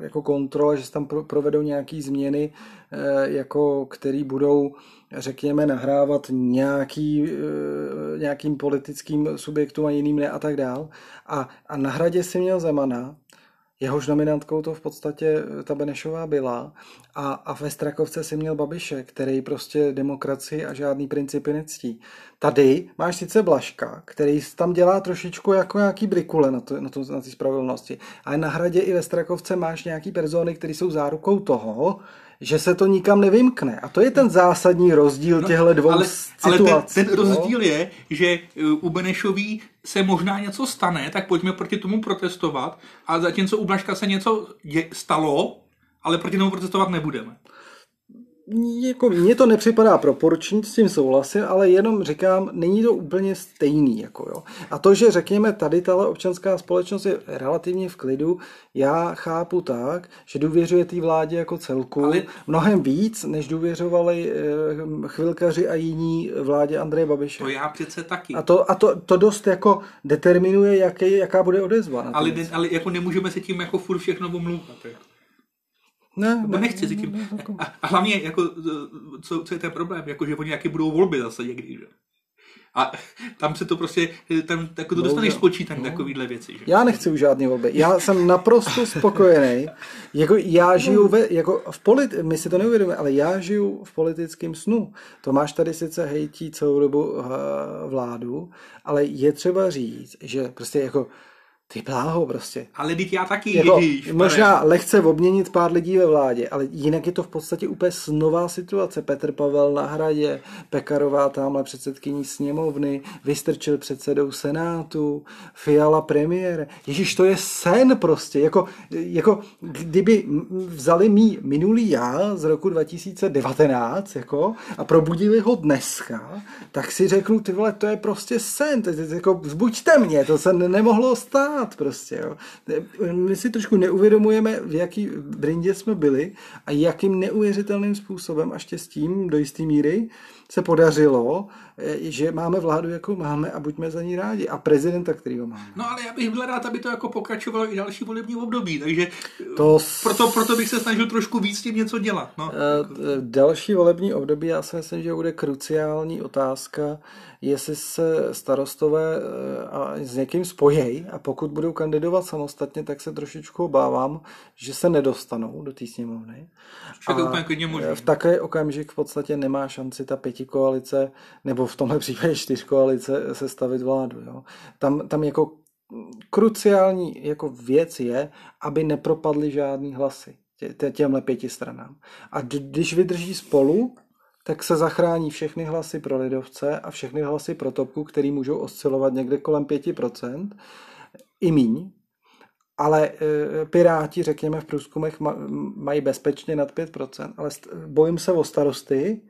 jako kontrola, že se tam pro- provedou nějaký změny, eh, jako který budou řekněme, nahrávat nějaký, nějakým politickým subjektům a jiným ne a tak dál. A, a na hradě si měl Zemana, jehož nominantkou to v podstatě eh, ta Benešová byla a, a ve Strakovce si měl Babiše, který prostě demokracii a žádný principy nectí. Tady máš sice Blaška, který tam dělá trošičku jako nějaký brikule na, to, na, to, na spravedlnosti, ale na hradě i ve Strakovce máš nějaký persony, které jsou zárukou toho, že se to nikam nevymkne. A to je ten zásadní rozdíl no, těchto dvou ale, ale ten, situací. ten rozdíl je, že uh, u Benešový se možná něco stane, tak pojďme proti tomu protestovat, a zatímco u Blaška se něco je, stalo, ale proti tomu protestovat nebudeme. Jako, mně to nepřipadá proporční, s tím souhlasím, ale jenom říkám, není to úplně stejný. Jako jo. A to, že řekněme, tady tahle občanská společnost je relativně v klidu, já chápu tak, že důvěřuje té vládě jako celku ale... Mnohem víc, než důvěřovali eh, chvilkaři a jiní vládě Andreje Babiše. To já přece taky. A to, a to, to dost jako determinuje, jaký, jaká bude odezva. Ale, ne, ale jako nemůžeme se tím jako furt všechno omlouvat. jako. Ne, Nebo nechci si tím. A, a hlavně, jako, co, co je ten problém, jako, že oni nějaké budou volby zase někdy, že? A tam se to prostě, tam jako to dostaneš Bohužel. spočítání takovýhle věci, že? Já nechci už žádný volby. Já jsem naprosto spokojený. Jako já žiju ve, jako v polit, my si to neuvědomíme, ale já žiju v politickém snu. Tomáš tady sice hejtí celou dobu uh, vládu, ale je třeba říct, že prostě jako ty bláho prostě. Ale teď já taky, Jako, ježíš, možná lehce obměnit pár lidí ve vládě, ale jinak je to v podstatě úplně snová situace. Petr Pavel na hradě, Pekarová tamhle předsedkyní sněmovny, Vystrčil předsedou senátu, Fiala premiér. Ježíš, to je sen prostě. Jako, jako kdyby vzali mý minulý já z roku 2019 jako, a probudili ho dneska, tak si řeknu, ty vole, to je prostě sen. To, je- jako, vzbuďte mě, to se ne- nemohlo stát prostě. Jo. My si trošku neuvědomujeme, v jaký brindě jsme byli a jakým neuvěřitelným způsobem a štěstím do jisté míry se podařilo, eh, že máme vládu, jakou máme a buďme za ní rádi. A prezidenta, který ho máme. No ale já bych byl rád, aby to jako pokračovalo i další volební období, takže To proto, proto bych se snažil trošku víc s tím něco dělat. No. Eh, Další volební období, já si myslím, že bude kruciální otázka, jestli se starostové eh, a s někým spojejí a pokud budou kandidovat samostatně, tak se trošičku obávám, že se nedostanou do té sněmovny. Což je to úplně klidně možný. v takový okamžik v podstatě nemá šanci ta pěti koalice, nebo v tomhle případě čtyř koalice sestavit vládu. Jo. Tam, tam jako kruciální jako věc je, aby nepropadly žádný hlasy tě, tě- těmhle pěti stranám. A když vydrží spolu, tak se zachrání všechny hlasy pro lidovce a všechny hlasy pro topku, který můžou oscilovat někde kolem 5%, i míň, ale e, Piráti, řekněme, v průzkumech ma, mají bezpečně nad 5%, ale bojím se o starosty,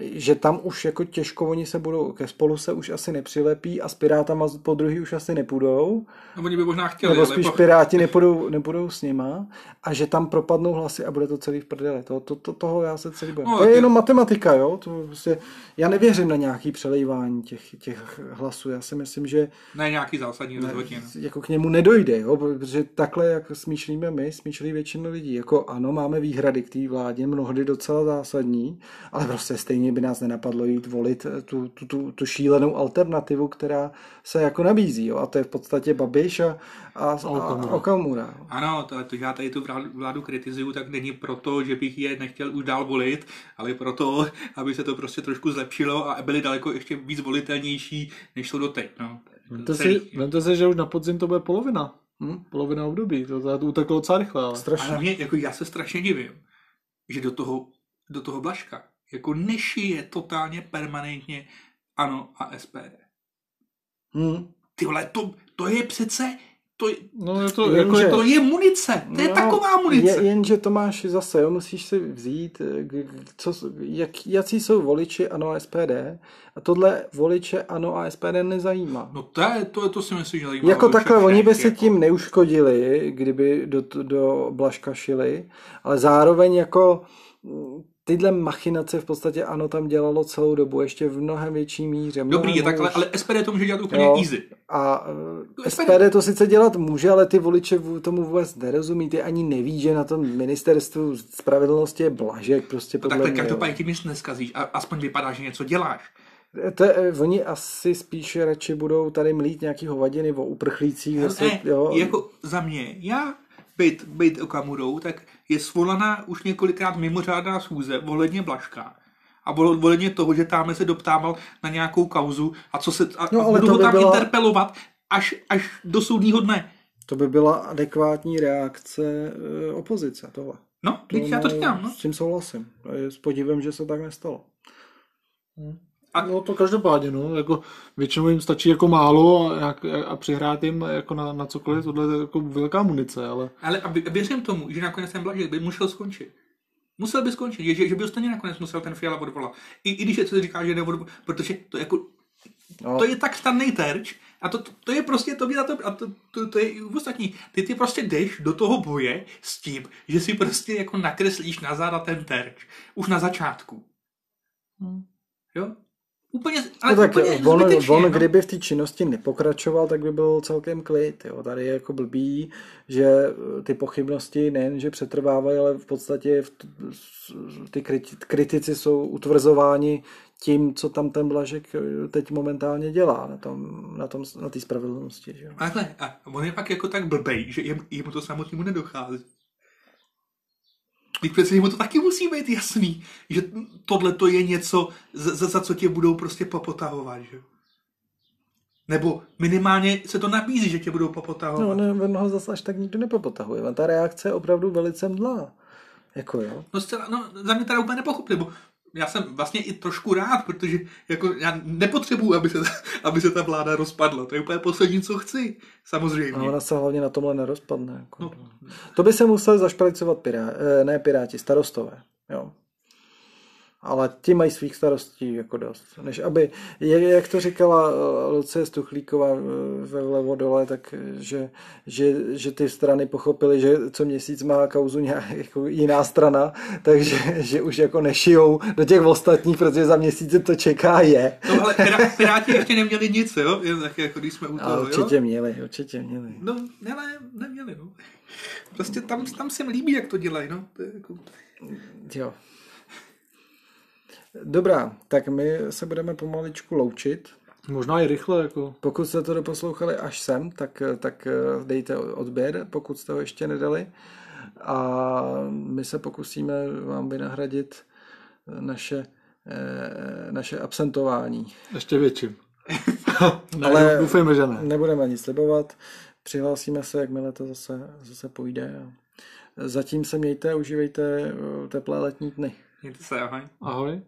že tam už jako těžko oni se budou, ke spolu se už asi nepřilepí a s Pirátama po druhý už asi nepůjdou, No, oni by možná chtěli, nebo ale spíš po- Piráti nepůjdou, nepůjdou s nima a že tam propadnou hlasy a bude to celý v prdeli. To, to, to, toho já se celý bojím. No, to je je- jenom matematika, jo? To prostě, já nevěřím na nějaký přelejvání těch, těch hlasů. Já si myslím, že ne nějaký zásadní rozhodně. No. jako k němu nedojde, jo? protože takhle, jak smýšlíme my, smýšlí většina lidí. Jako ano, máme výhrady k té vládě, mnohdy docela zásadní, ale prostě stejně by nás nenapadlo jít volit tu, tu, tu, tu šílenou alternativu, která se jako nabízí. Jo? A to je v podstatě Babiš a, a, a Okamura. Okamura. Ano, to, to, že já tady tu vládu, kritizuju, tak není proto, že bych je nechtěl už dál volit, ale proto, aby se to prostě trošku zlepšilo a byly daleko ještě víc volitelnější, než jsou doteď. No. Vemte si, vemte si, že už na podzim to bude polovina. Hm? Polovina období. To, to uteklo docela rychle, ale. Strašně. Ale mě, jako já se strašně divím, že do toho, do toho Blažka jako nešije totálně permanentně ANO a SPD. Hm. Ty vole, to, to je přece, to, je- No je to, Jenže- jako je to, to je munice, to je No, taková munice. Je, jenže Tomáš zase, jo, musíš si vzít, eh, co, jak, jací jsou voliči ANO a SPD a tohle voliče ANO a SPD nezajímá. No to, je, to, to si myslím, že zajímavé. Jako takhle, všech, oni by se jako. tím neuškodili, kdyby do, do Blažka šili, ale zároveň jako tyhle machinace v podstatě ano tam dělalo celou dobu, ještě v mnohem větší míře. Dobrý, mnohem je takhle, hůř. ale SPD to může dělat úplně Jo. easy. A No, eh, SPD SPD to sice dělat může, ale ty voliče tomu vůbec nerozumí, ty ani neví, že na tom ministerstvu spravedlnosti je Blažek, prostě No takhle každopádně tím nic neskazíš a aspoň vypadá, že něco děláš. To eh, oni asi spíše radši budou tady mlít nějaký hovadiny o uprchlících. Zase, ne, jo, jako za mě, já být, být Okamurou, tak je svolaná už několikrát mimořádná schůze ohledně Blažka. A ohledně toho, že tam se doptával na nějakou kauzu a co se a, No, no, ale budu to ho by tam byla- interpelovat až, až do soudního dne. To by byla adekvátní reakce eh, opozice, tohle. No, teď já to říkám, no. S tím souhlasím. A je s podívem, že se tak nestalo. A- no to každopádně, no, jako většinou jim stačí jako málo a, jak, a přihrát jim jako na, na cokoliv, tohle je jako velká munice, ale Ale a vě- věřím tomu, že nakonec ten Blažek by musel skončit. Musel by skončit, že, že, že by stejně nakonec musel ten Fiala odvolat. I, I když je se říká, že neodvolat, protože to jako No, to je tak snadný terč a to, to, to je prostě to, na to, a to, to, to, je i u ostatní. Ty ty prostě jdeš do toho boje s tím, že si prostě jako nakreslíš na záda ten terč. Už na začátku. Jo? Úplně, ale no tak úplně on, zbytečně, on no. kdyby v té činnosti nepokračoval, tak by byl celkem klid. Jo. Tady je jako blbý, že eh, ty pochybnosti nejen, že přetrvávají, ale v podstatě v ty kriti- kritici jsou utvrzováni tím, co tam ten Blažek eh, teď momentálně dělá na tom, na tom, na té spravedlnosti. Že? jo. A takhle, a on je pak jako tak blbej, že jem, jemu to samotnému nedochází. Teď přece mu to taky musí být jasný, že tohle to je něco, za, za, co tě budou prostě popotahovat, že? Nebo minimálně se to nabízí, že tě budou popotahovat. No, ne, on ho zase až tak nikdo nepopotahuje. Ta reakce je opravdu velice mdlá. Jako jo. No, zcela, no za mě teda úplně nepochopil, bo já jsem vlastně i trošku rád, protože jako já nepotřebuju, aby se, aby se ta vláda rozpadla. To je úplně poslední, co chci, samozřejmě. A ona se hlavně na tomhle nerozpadne. Jako. No. To by se museli zašpalicovat pirá, eh, ne piráti, starostové. Jo. Ale ti mají svých starostí jako dost. Než aby, jak to říkala eh, Lucie Stuchlíková eh, ve vlevo dole, tak že, že, že ty strany pochopily, že co měsíc má kauzu nějak, jako jiná strana, takže že už jako nešijou do těch ostatních, protože za měsíce to čeká je. No ale Piráti ještě neměli nic, jo? Tak jako když jsme u toho, určitě jo? měli, určitě měli. No, ale neměli, no. Prostě tam, tam se mi líbí, jak to dělají, no. To je jako... Jo. Dobrá, tak my se budeme pomaličku loučit. Možná i rychle. Jako. Pokud jste to doposlouchali až sem, tak, tak dejte odběr, pokud jste ho ještě nedali. A my se pokusíme vám vynahradit naše, eh, naše absentování. Ještě větším. ne, Ale doufejme, že ne. Nebudeme nic slibovat. Přihlásíme se, jakmile to zase, zase půjde. Zatím se mějte, užívejte teplé letní dny. Mějte se, ahoj. Ahoj.